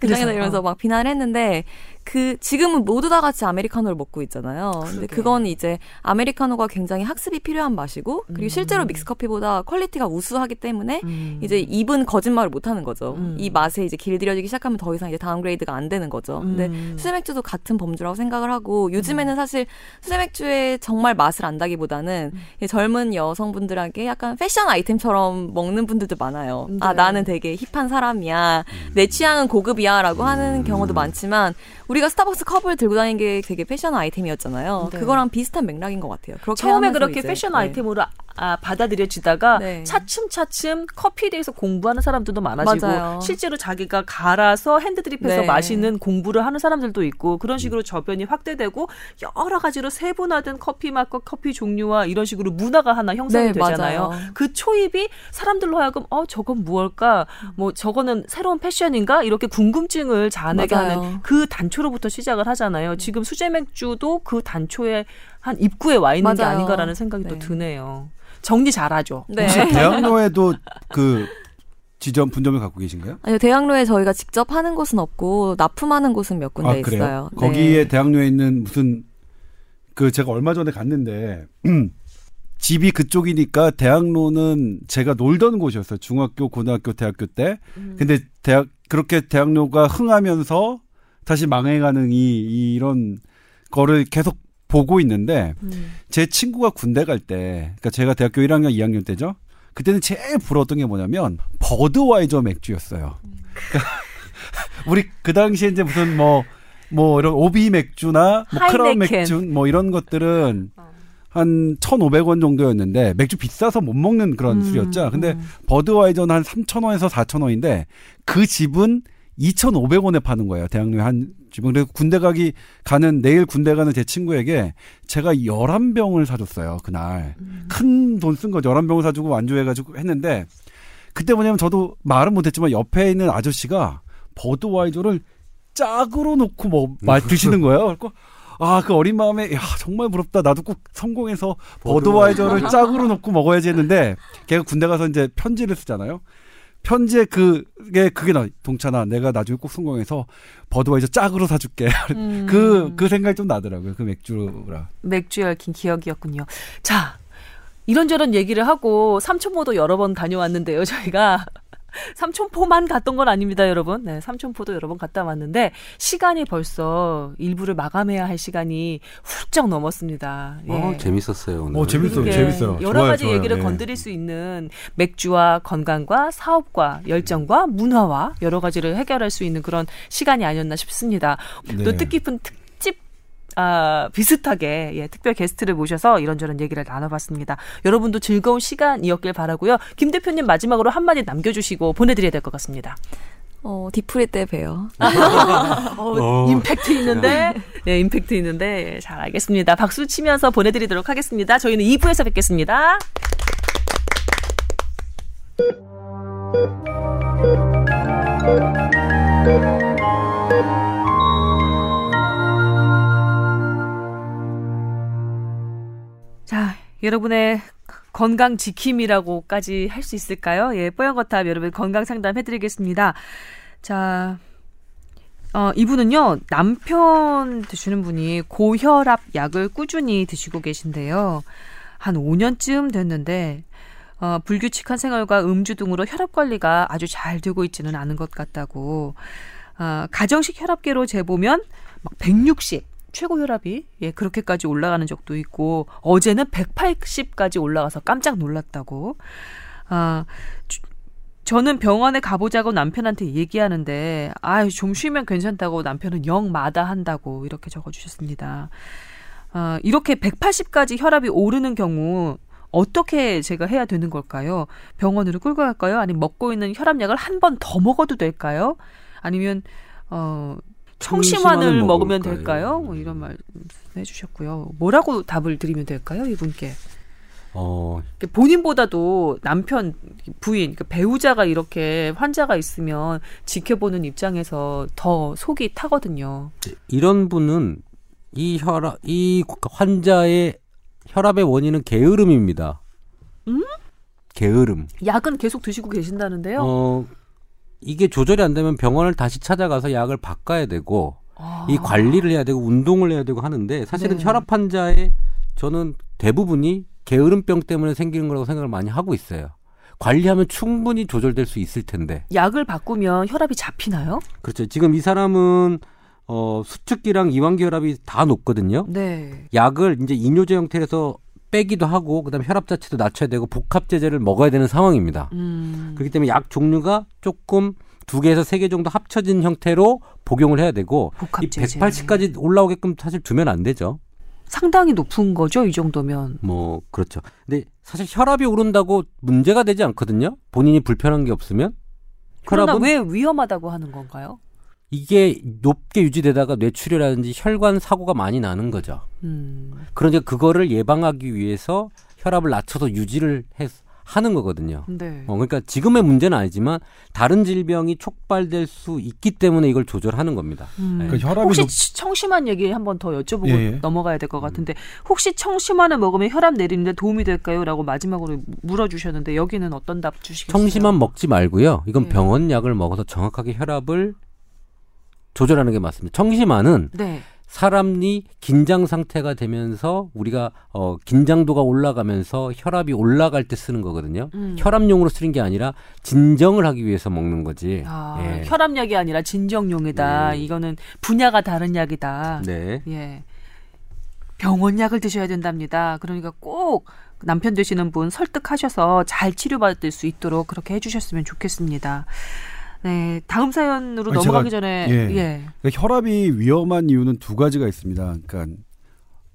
굉장히 그래서, 이러면서 어. 막 비난을 했는데 그 지금은 모두 다 같이 아메리카노를 먹고 있잖아요. 근데 그러게. 그건 이제 아메리카노가 굉장히 학습이 필요한 맛이고 그리고 음. 실제로 믹스커피보다 quality가 우수하기 때문에 음. 이제 입은 거짓말을 못 하는 거죠. 음. 이 맛에 이제 길들여지기 시작하면 더 이상 이제 downgrade가 안 되는 거죠. 근데 음. 수제 맥주도 같은 범주라고 생각을 하고 요즘에는 사실 수제 맥주의 정말 맛을 안다기보다는 음. 이 젊은 여성분들에게 약간 패션 아이템처럼 먹는 분들도 많아요. 아 네. 나는 되게 hip한 사람이야. 내 취향은 고급이야라고 하는 경우도 많지만 우리가 스타벅스 컵을 들고 다니는 게 되게 패션 아이템이었잖아요. 네. 그거랑 비슷한 맥락인 것 같아요. 처음에 그렇게 이제, 패션 네. 아이템으로 아, 아, 받아들여지다가 네. 차츰차츰 커피에 대해서 공부하는 사람들도 많아지고 맞아요. 실제로 자기가 갈아서 핸드드립해서 네. 마시는 공부를 하는 사람들도 있고 그런 식으로 저변이 확대되고 여러 가지로 세분화된 커피 맛과 커피 종류와 이런 식으로 문화가 하나 형성이 네, 되잖아요. 맞아요. 그 초입이 사람들로 하여금 어 저건 무엇일까? 뭐 저거는 새로운 패션인가? 이렇게 궁금증을 자아내게 맞아요. 하는 그 단초로부터 시작을 하잖아요. 지금 수제 맥주도 그 단초에 한 입구에 와 있는 게 맞아요. 아닌가라는 생각이 또 네. 드네요. 정리 잘하죠. 네. 혹시 대학로에도 그 지점 분점을 갖고 계신가요? 아니요, 대학로에 저희가 직접 하는 곳은 없고 납품하는 곳은 몇 군데 아 그래요? 있어요. 네. 거기에 대학로에 있는 무슨 그 제가 얼마 전에 갔는데 집이 그쪽이니까 대학로는 제가 놀던 곳이었어요. 중학교, 고등학교, 대학교 때. 근데 대학 그렇게 대학로가 흥하면서 다시 망해가는 이 이런 거를 계속 보고 있는데 음. 제 친구가 군대 갈 때, 그러니까 제가 대학교 1학년, 2학년 때죠. 그때는 제일 부러웠던 게 뭐냐면 버드와이저 맥주였어요. 그러니까 우리 그 당시에 이제 무슨 뭐뭐 이런 오비 맥주나 뭐 크라운. 맥주 뭐 이런 것들은 한 1,500원 정도였는데 맥주 비싸서 못 먹는 그런 음, 술이었죠. 근데 음. 버드와이저는 한 3,000원에서 4,000원인데 그 집은 2,500원에 파는 거예요. 대학로에 한 집은. 그래서 군대 가기 가는 내일 군대 가는 제 친구에게 제가 11병을 사줬어요. 그날. 음. 큰돈 쓴거 11병을 사주고 완주해 가지고 했는데 그때 뭐냐면 저도 말은 못 했지만 옆에 있는 아저씨가 버드와이저를 짝으로 놓고 뭐 마, 드시는 거예요. 그래서 아, 그 어린 마음에, 야, 정말 부럽다. 나도 꼭 성공해서 버드와이저를 짝으로 놓고 먹어야지 했는데, 걔가 군대 가서 이제 편지를 쓰잖아요. 편지에 그게, 그게 나, 동찬아, 내가 나중에 꼭 성공해서 버드와이저 짝으로 사줄게. 음. 그, 그 생각이 좀 나더라고요. 그 맥주라. 맥주에 얽힌 기억이었군요. 자, 이런저런 얘기를 하고 삼천포도 여러 번 다녀왔는데요, 저희가. 삼천포만 갔던 건 아닙니다, 여러분. 네, 삼천포도 여러 번 갔다 왔는데 시간이 벌써 일부를 마감해야 할 시간이 훌쩍 넘었습니다. 예. 어, 재밌었어요. 오늘. 어, 재밌어요. 그게 재밌어요. 여러 좋아요, 가지 좋아요. 얘기를 예. 건드릴 수 있는 맥주와 건강과 사업과 열정과 문화와 여러 가지를 해결할 수 있는 그런 시간이 아니었나 싶습니다. 네. 또 뜻깊은 특집 아, 비슷하게 예, 특별 게스트를 모셔서 이런저런 얘기를 나눠봤습니다. 여러분도 즐거운 시간이었길 바라고요. 김 대표님 마지막으로 한마디 남겨주시고 보내드려야 될 것 같습니다. 어, 디프리 때 봬요. 어, 임팩트 있는데, 네, 임팩트 있는데, 예, 잘 알겠습니다. 박수 치면서 보내드리도록 하겠습니다. 저희는 2부에서 뵙겠습니다. 여러분의 건강 지킴이라고까지 할 수 있을까요? 예, 뽀얀거탑 여러분 건강 상담 해드리겠습니다. 자, 어, 이분은요, 남편 드시는 분이 고혈압 약을 꾸준히 드시고 계신데요. 한 5년쯤 됐는데, 어, 불규칙한 생활과 음주 등으로 혈압 관리가 아주 잘 되고 있지는 않은 것 같다고. 어, 가정식 혈압계로 재보면 막 160, 최고 혈압이 예, 그렇게까지 올라가는 적도 있고, 어제는 180까지 올라가서 깜짝 놀랐다고. 아, 주- 저는 병원에 가보자고 남편한테 얘기하는데, 아유, 좀 쉬면 괜찮다고 남편은 영 마다한다고 이렇게 적어주셨습니다. 아, 이렇게 180까지 혈압이 오르는 경우, 어떻게 제가 해야 되는 걸까요? 병원으로 끌고 갈까요? 아니면 먹고 있는 혈압약을 한 번 더 먹어도 될까요? 아니면, 어, 청심환을 먹으면 먹을까요? 될까요? 뭐 이런 말 해주셨고요. 뭐라고 답을 드리면 될까요? 이분께. 어, 본인보다도 남편, 부인, 그 배우자가 이렇게 환자가 있으면 지켜보는 입장에서 더 속이 타거든요. 이런 분은 이 혈압, 이 환자의 혈압의 원인은 게으름입니다. 음? 게으름. 약은 계속 드시고 계신다는데요. 어, 이게 조절이 안 되면 병원을 다시 찾아가서 약을 바꿔야 되고, 아. 이 관리를 해야 되고, 운동을 해야 되고 하는데, 사실은 네. 혈압 환자의 저는 대부분이 게으름병 때문에 생기는 거라고 생각을 많이 하고 있어요. 관리하면 충분히 조절될 수 있을 텐데. 약을 바꾸면 혈압이 잡히나요? 그렇죠. 지금 이 사람은, 어, 수축기랑 이완기 혈압이 다 높거든요. 네. 약을 이제 이뇨제 형태에서 빼기도 하고 그다음에 혈압 자체도 낮춰야 되고 복합 제제를 먹어야 되는 상황입니다. 음. 그렇기 때문에 약 종류가 조금 두 개에서 세 개 정도 합쳐진 형태로 복용을 해야 되고 복합 이 제제. 180까지 올라오게끔 사실 두면 안 되죠. 상당히 높은 거죠, 이 정도면. 뭐 그렇죠. 근데 사실 혈압이 오른다고 문제가 되지 않거든요. 본인이 불편한 게 없으면 그러나 왜 위험하다고 하는 건가요? 이게 높게 유지되다가 뇌출혈이라든지 혈관 사고가 많이 나는 거죠. 음. 그러니까 그거를 예방하기 위해서 혈압을 낮춰서 유지를 해, 하는 거거든요. 네. 어, 그러니까 지금의 문제는 아니지만 다른 질병이 촉발될 수 있기 때문에 이걸 조절하는 겁니다. 음. 그 혈압이 혹시 높- 치- 청심환 얘기 한번 더 여쭤보고 예, 예. 넘어가야 될 것 같은데 혹시 청심환을 먹으면 혈압 내리는데 도움이 될까요? 라고 마지막으로 물어주셨는데 여기는 어떤 답 주시겠어요? 청심환 먹지 말고요. 이건 네. 병원 약을 먹어서 정확하게 혈압을 조절하는 게 맞습니다. 청심환은 네. 사람이 긴장 상태가 되면서 우리가 어 긴장도가 올라가면서 혈압이 올라갈 때 쓰는 거거든요. 음. 혈압용으로 쓰는 게 아니라 진정을 하기 위해서 먹는 거지. 아, 예. 혈압약이 아니라 진정용이다. 네. 이거는 분야가 다른 약이다. 네. 예. 병원 약을 드셔야 된답니다. 그러니까 꼭 남편 되시는 분 설득하셔서 잘 치료받을 수 있도록 그렇게 해주셨으면 좋겠습니다. 네, 다음 사연으로 아니, 넘어가기 제가- 전에 예. 예. 그러니까 혈압이 위험한 이유는 두 가지가 있습니다. 그러니까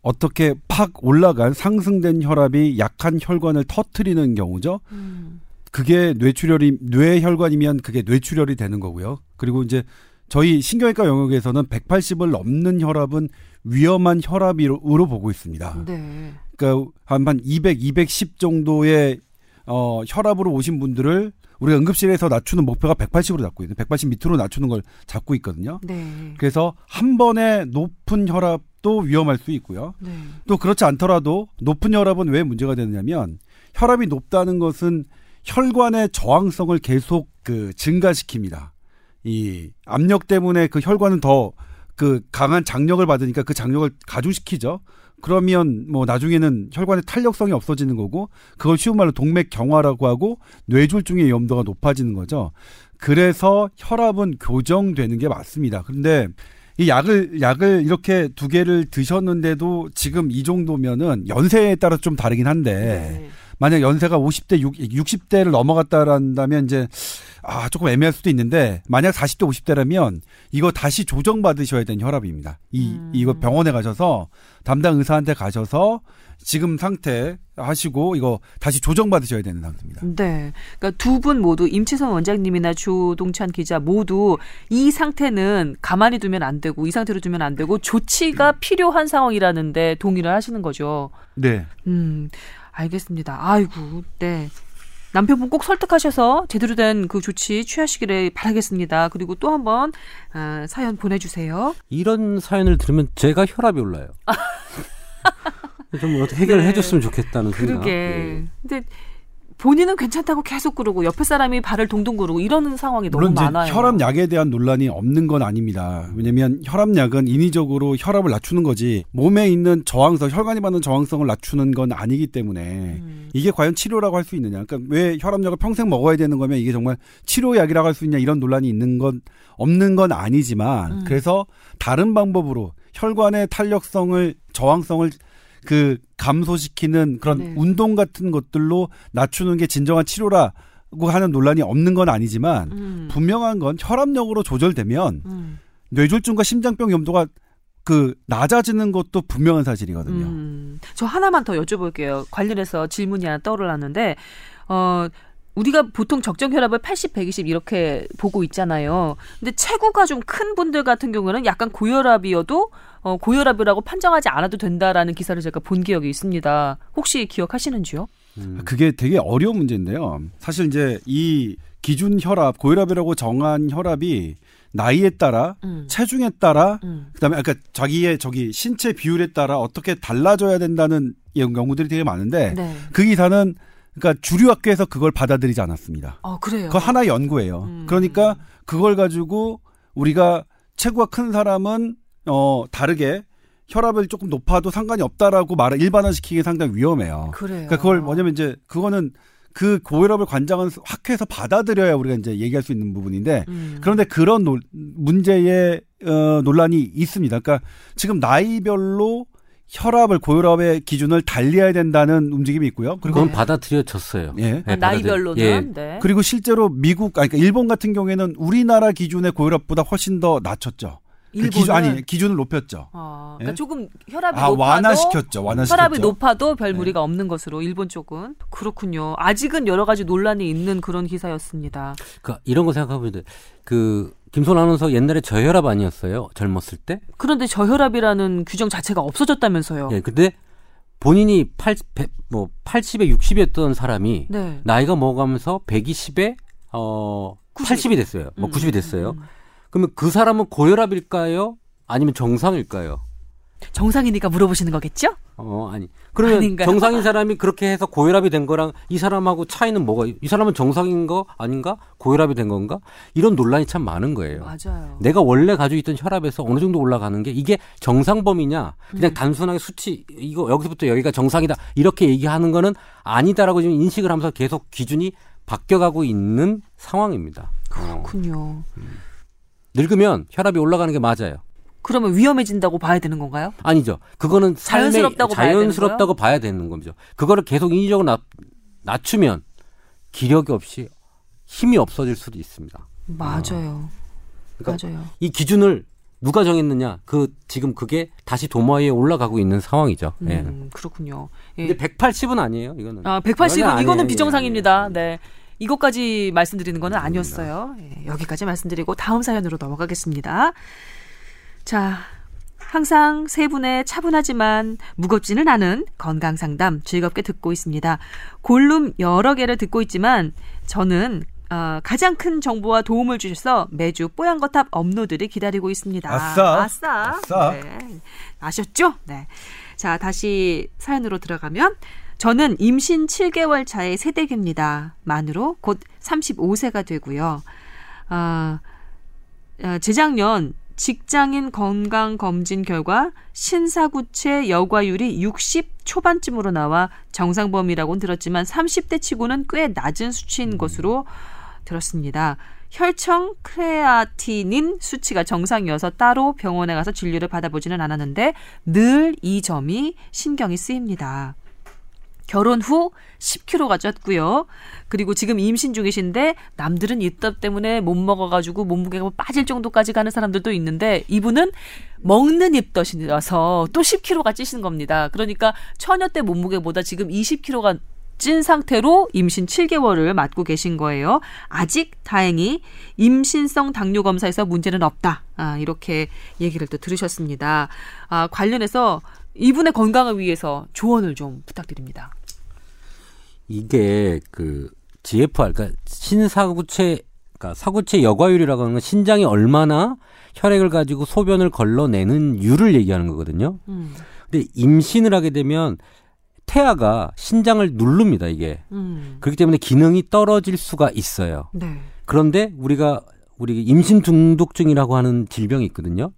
어떻게 팍 올라간 상승된 혈압이 약한 혈관을 터트리는 경우죠. 음. 그게 뇌출혈이 뇌혈관이면 그게 뇌출혈이 되는 거고요. 그리고 이제 저희 신경외과 영역에서는 180을 넘는 혈압은 위험한 혈압으로 보고 있습니다. 네. 그러니까 한, 한 200, 210 정도의 어, 혈압으로 오신 분들을 우리가 응급실에서 낮추는 목표가 180으로 잡고 있는 180 밑으로 낮추는 걸 잡고 있거든요. 네. 그래서 한 번에 높은 혈압 혈압도 위험할 수 있고요. 네. 또 그렇지 않더라도 높은 혈압은 왜 문제가 되느냐면 혈압이 높다는 것은 혈관의 저항성을 계속 그 증가시킵니다. 이 압력 때문에 그 혈관은 더 그 강한 장력을 받으니까 그 장력을 가중시키죠. 그러면 뭐 나중에는 혈관의 탄력성이 없어지는 거고 그걸 쉬운 말로 동맥 경화라고 하고 뇌졸중의 위험도가 높아지는 거죠. 그래서 혈압은 교정되는 게 맞습니다. 그런데 이 약을 약을 이렇게 두 개를 드셨는데도 지금 이 정도면은 연세에 따라 좀 다르긴 한데 네. 만약 연세가 50대, 60, 대를 넘어갔다란다면 이제 아 조금 애매할 수도 있는데 만약 40대, 50대라면 이거 다시 조정 받으셔야 되는 혈압입니다. 이 음. 이거 병원에 가셔서 담당 의사한테 가셔서 지금 상태 하시고 이거 다시 조정 받으셔야 되는 상태입니다. 네. 그러니까 두 분 모두 임채선 원장님이나 조동찬 기자 모두 이 상태는 가만히 두면 안 되고 이 상태로 두면 안 되고 조치가 필요한 상황이라는데 동의를 하시는 거죠. 네. 음, 알겠습니다. 아이고, 네. 남편분 꼭 설득하셔서 제대로 된 그 조치 취하시기를 바라겠습니다. 그리고 또 한번 아, 사연 보내주세요. 이런 사연을 들으면 제가 혈압이 올라요. 좀 어떻게 해결을 네. 해줬으면 좋겠다는 생각. 그러게. 예. 근데 본인은 괜찮다고 계속 그러고 옆에 사람이 발을 동동 구르고 이러는 상황이 너무 많아요. 혈압약에 대한 논란이 없는 건 아닙니다. 왜냐하면 혈압약은 인위적으로 혈압을 낮추는 거지 몸에 있는 저항성, 혈관이 받는 저항성을 낮추는 건 아니기 때문에 음. 이게 과연 치료라고 할 수 있느냐? 그러니까 왜 혈압약을 평생 먹어야 되는 거면 이게 정말 치료약이라고 할 수 있냐 이런 논란이 있는 건 없는 건 아니지만 음. 그래서 다른 방법으로 혈관의 탄력성을 저항성을 그 감소시키는 그런 네. 운동 같은 것들로 낮추는 게 진정한 치료라 고 하는 논란이 없는 건 아니지만 음. 분명한 건 혈압력으로 조절되면 음. 뇌졸중과 심장병 위험도가 그 낮아지는 것도 분명한 사실이거든요. 음, 저 하나만 더 여쭤볼게요. 관련해서 질문이 하나 떠올랐는데, 어, 우리가 보통 적정 혈압을 80, 120 이렇게 보고 있잖아요. 근데 체구가 좀 큰 분들 같은 경우는 약간 고혈압이어도 어, 고혈압이라고 판정하지 않아도 된다라는 기사를 제가 본 기억이 있습니다. 혹시 기억하시는지요? 음. 그게 되게 어려운 문제인데요. 사실 이제 이 기준 혈압, 고혈압이라고 정한 혈압이 나이에 따라 음. 체중에 따라 음. 그다음에 아까 자기의 저기 신체 비율에 따라 어떻게 달라져야 된다는 연구들이 되게 많은데 네. 그 기사는 그러니까 주류 학교에서 그걸 받아들이지 않았습니다. 어, 그래요. 그거 하나 의 연구예요. 음. 그러니까 그걸 가지고 우리가 체구가 큰 사람은 어 다르게 혈압을 조금 높아도 상관이 없다라고 말을 일반화시키기 상당히 위험해요. 그래요. 그러니까 그걸 뭐냐면 이제 그거는 그 고혈압을 관장은 학회에서 받아들여야 우리가 이제 얘기할 수 있는 부분인데 음. 그런데 그런 논- 문제의 어, 논란이 있습니다. 그러니까 지금 나이별로 혈압을 고혈압의 기준을 달리해야 된다는 움직임이 있고요. 그리고 그건 네. 받아들여졌어요. 예. 네, 나이별로는 예. 네. 그리고 실제로 미국, 아니, 그러니까 일본 같은 경우에는 우리나라 기준의 고혈압보다 훨씬 더 낮췄죠. 그 일본은 기준, 아니, 기준을 높였죠. 아, 그러니까 예? 조금 혈압이 아, 높아도 완화시켰죠. 완화시켰죠. 혈압이 높아도 별 네. 무리가 없는 것으로 일본 쪽은 그렇군요. 아직은 여러 가지 논란이 있는 그런 기사였습니다. 그러니까 이런 거 생각해보면 그 김선 아나운서 옛날에 저혈압 아니었어요? 젊었을 때? 그런데 저혈압이라는 규정 자체가 없어졌다면서요. 예. 근데 본인이 8, 뭐 80에 60이었던 사람이 네. 나이가 먹어가면서 120에 어 90. 80이 됐어요. 뭐 음, 90이 됐어요. 음. 그러면 그 사람은 고혈압일까요? 아니면 정상일까요? 정상이니까 물어보시는 거겠죠? 어, 아니. 그러면 아닌가요? 정상인 사람이 그렇게 해서 고혈압이 된 거랑 이 사람하고 차이는 뭐가, 이 사람은 정상인 거 아닌가? 고혈압이 된 건가? 이런 논란이 참 많은 거예요. 맞아요. 내가 원래 가지고 있던 혈압에서 어느 정도 올라가는 게 이게 정상 범위냐? 그냥 음. 단순하게 수치, 이거 여기서부터 여기가 정상이다. 이렇게 얘기하는 거는 아니다라고 지금 인식을 하면서 계속 기준이 바뀌어 가고 있는 상황입니다. 어. 그렇군요. 늙으면 혈압이 올라가는 게 맞아요. 그러면 위험해진다고 봐야 되는 건가요? 아니죠. 그거는 삶의 자연스럽다고 봐야 되는 자연스럽다고 봐야 되는 거죠. 그거를 계속 인위적으로 낮, 낮추면 기력이 없이 힘이 없어질 수도 있습니다. 맞아요. 그러니까 맞아요. 이 기준을 누가 정했느냐? 그 지금 그게 다시 도마 위에 올라가고 있는 상황이죠. 예. 음, 그렇군요. 예. 근데 180은 아니에요. 이거는. 아, 180은 이거는 이거는 아니에요. 비정상입니다. 예. 네. 이것까지 말씀드리는 거는 아니었어요. 예, 여기까지 말씀드리고 다음 사연으로 넘어가겠습니다. 자, 항상 세 분의 차분하지만 무겁지는 않은 건강 상담 즐겁게 듣고 있습니다. 골룸 여러 개를 듣고 있지만 저는 어, 가장 큰 정보와 도움을 주셔서 매주 뽀얀 거탑 업로드를 기다리고 있습니다. 아싸. 아싸. 아싸. 네. 아셨죠? 네. 자, 다시 사연으로 들어가면 저는 임신 7개월 차의 새댁입니다. 만으로 곧 35세가 되고요. 아, 어, 재작년 직장인 건강 검진 결과 신사구체 여과율이 60 초반쯤으로 나와 정상 범위라고는 들었지만 30대 치고는 꽤 낮은 수치인 것으로 들었습니다. 혈청 크레아티닌 수치가 정상이어서 따로 병원에 가서 진료를 받아보지는 않았는데 늘 이 점이 신경이 쓰입니다. 결혼 후 10kg가 쪘고요. 그리고 지금 임신 중이신데 남들은 입덧 때문에 못 먹어가지고 몸무게가 빠질 정도까지 가는 사람들도 있는데 이분은 먹는 입덧이라서 또 10kg가 찌신 겁니다. 그러니까 처녀 때 몸무게보다 지금 20kg가 찐 상태로 임신 7개월을 맞고 계신 거예요. 아직 다행히 임신성 당뇨 검사에서 문제는 없다. 아, 이렇게 얘기를 또 들으셨습니다. 아, 관련해서 이분의 건강을 위해서 조언을 좀 부탁드립니다. 이게 그 GFR, 그러니까 신사구체, 그러니까 사구체 여과율이라고 하는 건 신장이 얼마나 혈액을 가지고 소변을 걸러내는 율을 얘기하는 거거든요. 음, 근데 임신을 하게 되면 태아가 신장을 누릅니다, 이게. 음, 그렇기 때문에 기능이 떨어질 수가 있어요. 네. 그런데 우리가 우리 임신 중독증이라고 하는 질병이 있거든요.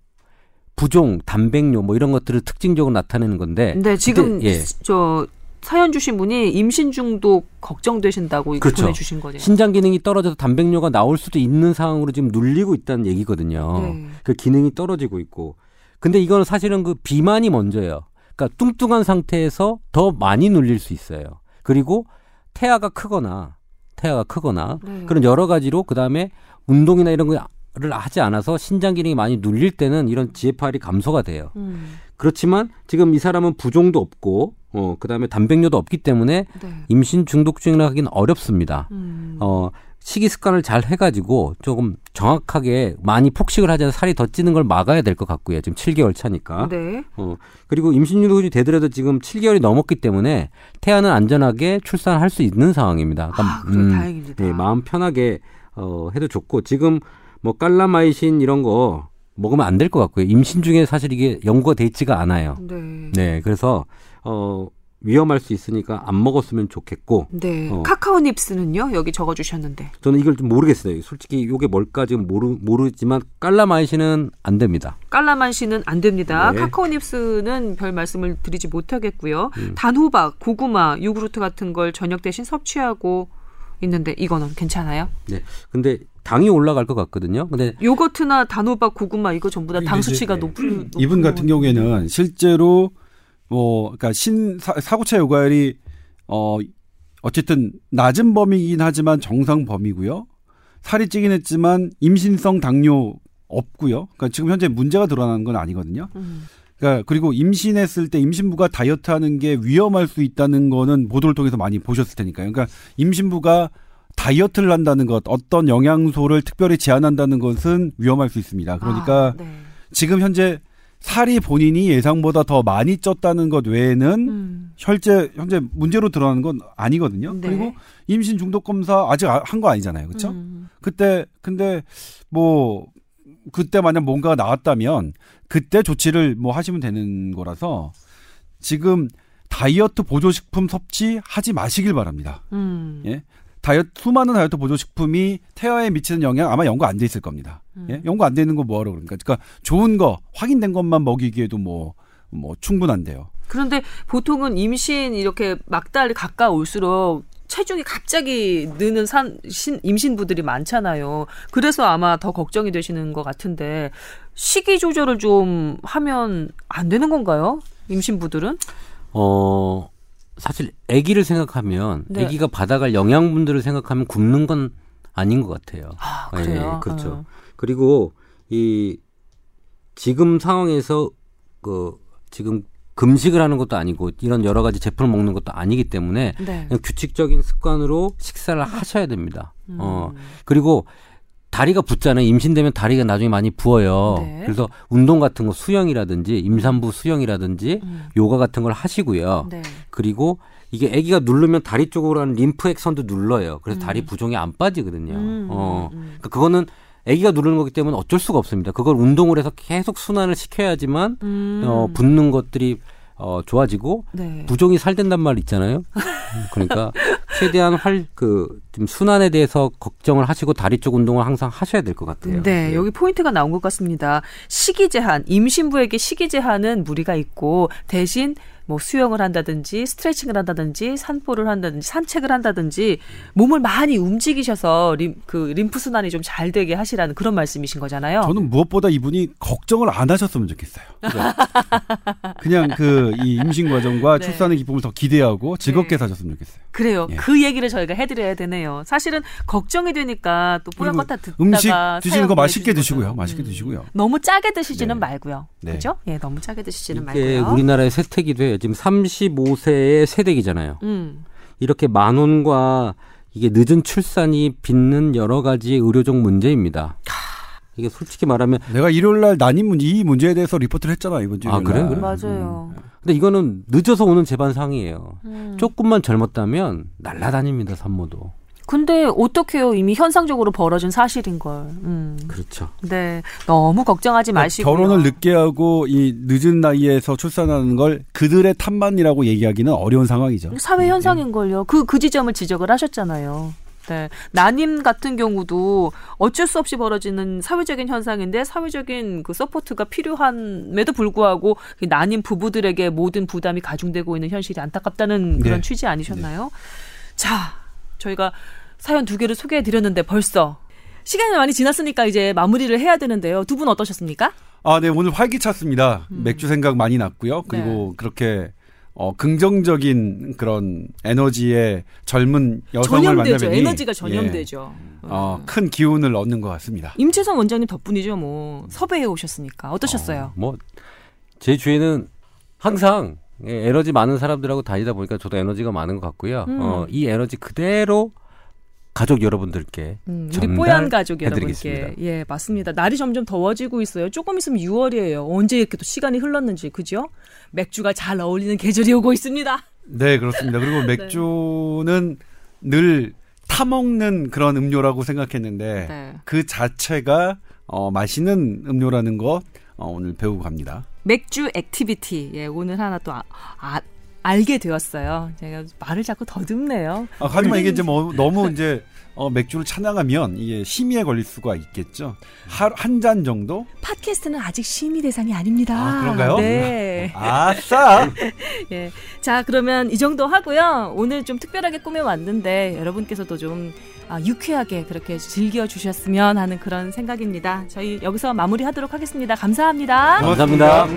부종, 단백뇨 뭐 이런 것들을 특징적으로 나타내는 건데. 네, 지금 그때, 예. 저 사연 주신 분이 임신 중독 걱정되신다고 그렇죠. 보내주신 거네요. 신장 기능이 떨어져서 단백뇨가 나올 수도 있는 상황으로 지금 눌리고 있다는 얘기거든요. 네. 그 기능이 떨어지고 있고. 근데 이거는 사실은 그 비만이 먼저예요. 그러니까 뚱뚱한 상태에서 더 많이 눌릴 수 있어요. 그리고 태아가 크거나 태아가 크거나 네. 그런 여러 가지로 그다음에 운동이나 이런 거를 하지 않아서 신장 기능이 많이 눌릴 때는 이런 GFR이 감소가 돼요. 음, 그렇지만 지금 이 사람은 부종도 없고 어 그 다음에 단백뇨도 없기 때문에 네. 임신 중독증이라 하기는 어렵습니다. 음, 어, 식이 습관을 잘 해가지고 조금 정확하게 많이 폭식을 하지 않아서 살이 더 찌는 걸 막아야 될 것 같고요. 지금 7개월 차니까. 네. 어, 그리고 임신 중독이 되더라도 지금 7개월이 넘었기 때문에 태아는 안전하게 출산할 수 있는 상황입니다. 아, 그럼 다행입니다. 예, 마음 편하게 어, 해도 좋고 지금 뭐 깔라마이신 이런 거 먹으면 안 될 것 같고요. 임신 중에 사실 이게 연구가 돼 있지가 않아요. 네. 네, 그래서 어, 위험할 수 있으니까 안 먹었으면 좋겠고 네. 어. 카카오 닙스는요? 여기 적어 주셨는데. 저는 이걸 좀 모르겠어요. 솔직히 이게 뭘까 지금 모르 모르지만 깔라마이신은 안 됩니다. 깔라만시는 안 됩니다. 네. 카카오 닙스는 별 말씀을 드리지 못하겠고요. 음. 단호박, 고구마, 요구르트 같은 걸 저녁 대신 섭취하고 있는데 이거는 괜찮아요? 네. 근데 당이 올라갈 것 같거든요. 근데 요거트나 단호박, 고구마 이거 전부 다당 이게 수치가 이제 높은 높은 이분 같은. 경우에는 실제로 뭐 그러니까 신 사, 사고차 요과율이 어 어쨌든 낮은 범위이긴 하지만 정상 범위고요. 살이 찌긴 했지만 임신성 당뇨 없고요. 그러니까 지금 현재 문제가 드러나는 건 아니거든요. 음. 그러니까 그리고 임신했을 때 임신부가 다이어트 하는 게 위험할 수 있다는 거는 보도를 통해서 많이 보셨을 테니까요. 그러니까 임신부가 다이어트를 한다는 것, 어떤 영양소를 특별히 제한한다는 것은 위험할 수 있습니다. 그러니까 아, 네. 지금 현재 살이 본인이 예상보다 더 많이 쪘다는 것 외에는 음. 현재 현재 문제로 드러나는 건 아니거든요. 네. 그리고 임신 중독 검사 아직 한 거 아니잖아요. 그렇죠? 음. 그때 근데 뭐 그때 만약 뭔가가 나왔다면 그때 조치를 뭐 하시면 되는 거라서 지금 다이어트 보조식품 섭취 하지 마시길 바랍니다. 음. 예. 다이어트 수많은 다이어트 보조 식품이 태아에 미치는 영향 아마 연구 안 돼 있을 겁니다. 음. 예? 연구 안 돼 있는 거 뭐하러 그러니까 그러니까 좋은 거 확인된 것만 먹이기에도 뭐뭐 충분한데요. 그런데 보통은 임신 이렇게 막달 가까울수록 체중이 갑자기 느는 산, 신, 임신부들이 많잖아요. 그래서 아마 더 걱정이 되시는 것 같은데 식이 조절을 좀 하면 안 되는 건가요? 임신부들은? 어 사실 아기를 생각하면 네. 아기가 받아갈 영양분들을 생각하면 굶는 건 아닌 것 같아요. 아, 그래요? 예, 그렇죠. 어. 그리고 이 지금 상황에서 그 지금 금식을 하는 것도 아니고 이런 여러 가지 제품을 먹는 것도 아니기 때문에 네. 그냥 규칙적인 습관으로 식사를 하셔야 됩니다. 음. 어 그리고 다리가 붓잖아요. 임신되면 다리가 나중에 많이 부어요. 네. 그래서 운동 같은 거 수영이라든지 임산부 수영이라든지 음. 요가 같은 걸 하시고요. 네. 그리고 이게 아기가 누르면 다리 쪽으로 하는 림프 액선도 눌러요. 그래서 음. 다리 부종이 안 빠지거든요. 음, 어. 음, 음. 그러니까 그거는 아기가 누르는 거기 때문에 어쩔 수가 없습니다. 그걸 운동을 해서 계속 순환을 시켜야지만 음. 어, 붓는 것들이 어, 좋아지고 네. 부종이 살된단 말 있잖아요. 음, 그러니까 최대한 활 그 좀 순환에 대해서 걱정을 하시고 다리 쪽 운동을 항상 하셔야 될 것 같아요. 네, 여기 포인트가 나온 것 같습니다. 시기 제한, 임신부에게 시기 제한은 무리가 있고 대신 뭐 수영을 한다든지 스트레칭을 한다든지 산보를 한다든지 산책을 한다든지 몸을 많이 움직이셔서 림, 그 림프 순환이 좀 잘 되게 하시라는 그런 말씀이신 거잖아요. 저는 무엇보다 이분이 걱정을 안 하셨으면 좋겠어요. 그냥 그 이 임신 과정과 네. 출산의 기쁨을 더 기대하고 즐겁게 네. 사셨으면 좋겠어요. 그래요. 예. 그 얘기를 저희가 해드려야 되네요. 사실은 걱정이 되니까 또 그리고 거다 듣다가 음식 드시는 거 맛있게 드시고요. 거죠. 맛있게 음. 드시고요. 너무 짜게 드시지는 네. 말고요. 네. 그죠? 예, 너무 짜게 드시지는 이게 말고요. 우리나라의 세태기도 해요. 지금 35세의 세대기잖아요. 음. 이렇게 만원과 이게 늦은 출산이 빚는 여러 가지 의료적 문제입니다. 이게 솔직히 말하면 내가 일요일 날 난임 문제 이 문제에 대해서 리포트를 했잖아 이번 주. 아? 날. 그래? 맞아요. 근데 이거는 늦어서 오는 재반 상이에요. 음. 조금만 젊었다면 날라다닙니다 산모도. 근데 어떡해요? 이미 현상적으로 벌어진 사실인 걸. 음. 그렇죠. 네. 너무 걱정하지 마시고 결혼을 늦게 하고 이 늦은 나이에서 출산하는 걸 그들의 탓만이라고 얘기하기는 어려운 상황이죠. 사회 현상인 걸요. 그그 지점을 지적을 하셨잖아요. 네. 난임 같은 경우도 어쩔 수 없이 벌어지는 사회적인 현상인데 사회적인 그 support가 필요함에도 불구하고 그 난임 부부들에게 모든 부담이 가중되고 있는 현실이 안타깝다는 그런 네. 취지 아니셨나요? 자, 저희가 사연 두 개를 소개해 드렸는데 벌써 시간이 많이 지났으니까 이제 마무리를 해야 되는데요. 두 분 어떠셨습니까? 아, 네 오늘 활기찼습니다. 음. 맥주 생각 많이 났고요. 그리고 그렇게 어, 긍정적인 그런 에너지의 젊은 여성을 전염되죠. 만나면 에너지가 전염되죠. 어, 큰 기운을 얻는 것 같습니다. 임채선 원장님 덕분이죠. 뭐 섭외해 오셨으니까 어떠셨어요? 뭐제 주위에는 항상 예, 에너지 많은 사람들하고 다니다 보니까 저도 에너지가 많은 것 같고요. 음. 어, 이 에너지 그대로 가족 여러분들께 음, 우리 뽀얀 가족. 여러분께 예 맞습니다. 날이 점점 더워지고 있어요. 조금 있으면 6월이에요. 언제 이렇게 또 시간이 흘렀는지 그죠? 맥주가 잘 어울리는 계절이 오고 있습니다. 네, 그렇습니다. 그리고 맥주는 늘 타먹는 그런 음료라고 생각했는데 네. 그 자체가 어, 맛있는 음료라는 것 어, 오늘 배우고 갑니다. 맥주 activity 예 오늘 하나 또 아, 아, 알게 되었어요. 제가 말을 자꾸 더듬네요. 아, 하지만 이게 이제 뭐 너무 이제 어, 맥주를 찬양하면 이게 심의에 걸릴 수가 있겠죠. 한 잔 정도? 팟캐스트는 아직 심의 대상이 아닙니다. 아, 그런가요? 네. 아싸! 예. 자, 그러면 이 정도 하고요. 오늘 좀 특별하게 꾸며왔는데 여러분께서도 좀 아, 유쾌하게 그렇게 즐겨주셨으면 하는 그런 생각입니다. 저희 여기서 마무리하도록 하겠습니다. 감사합니다. 감사합니다.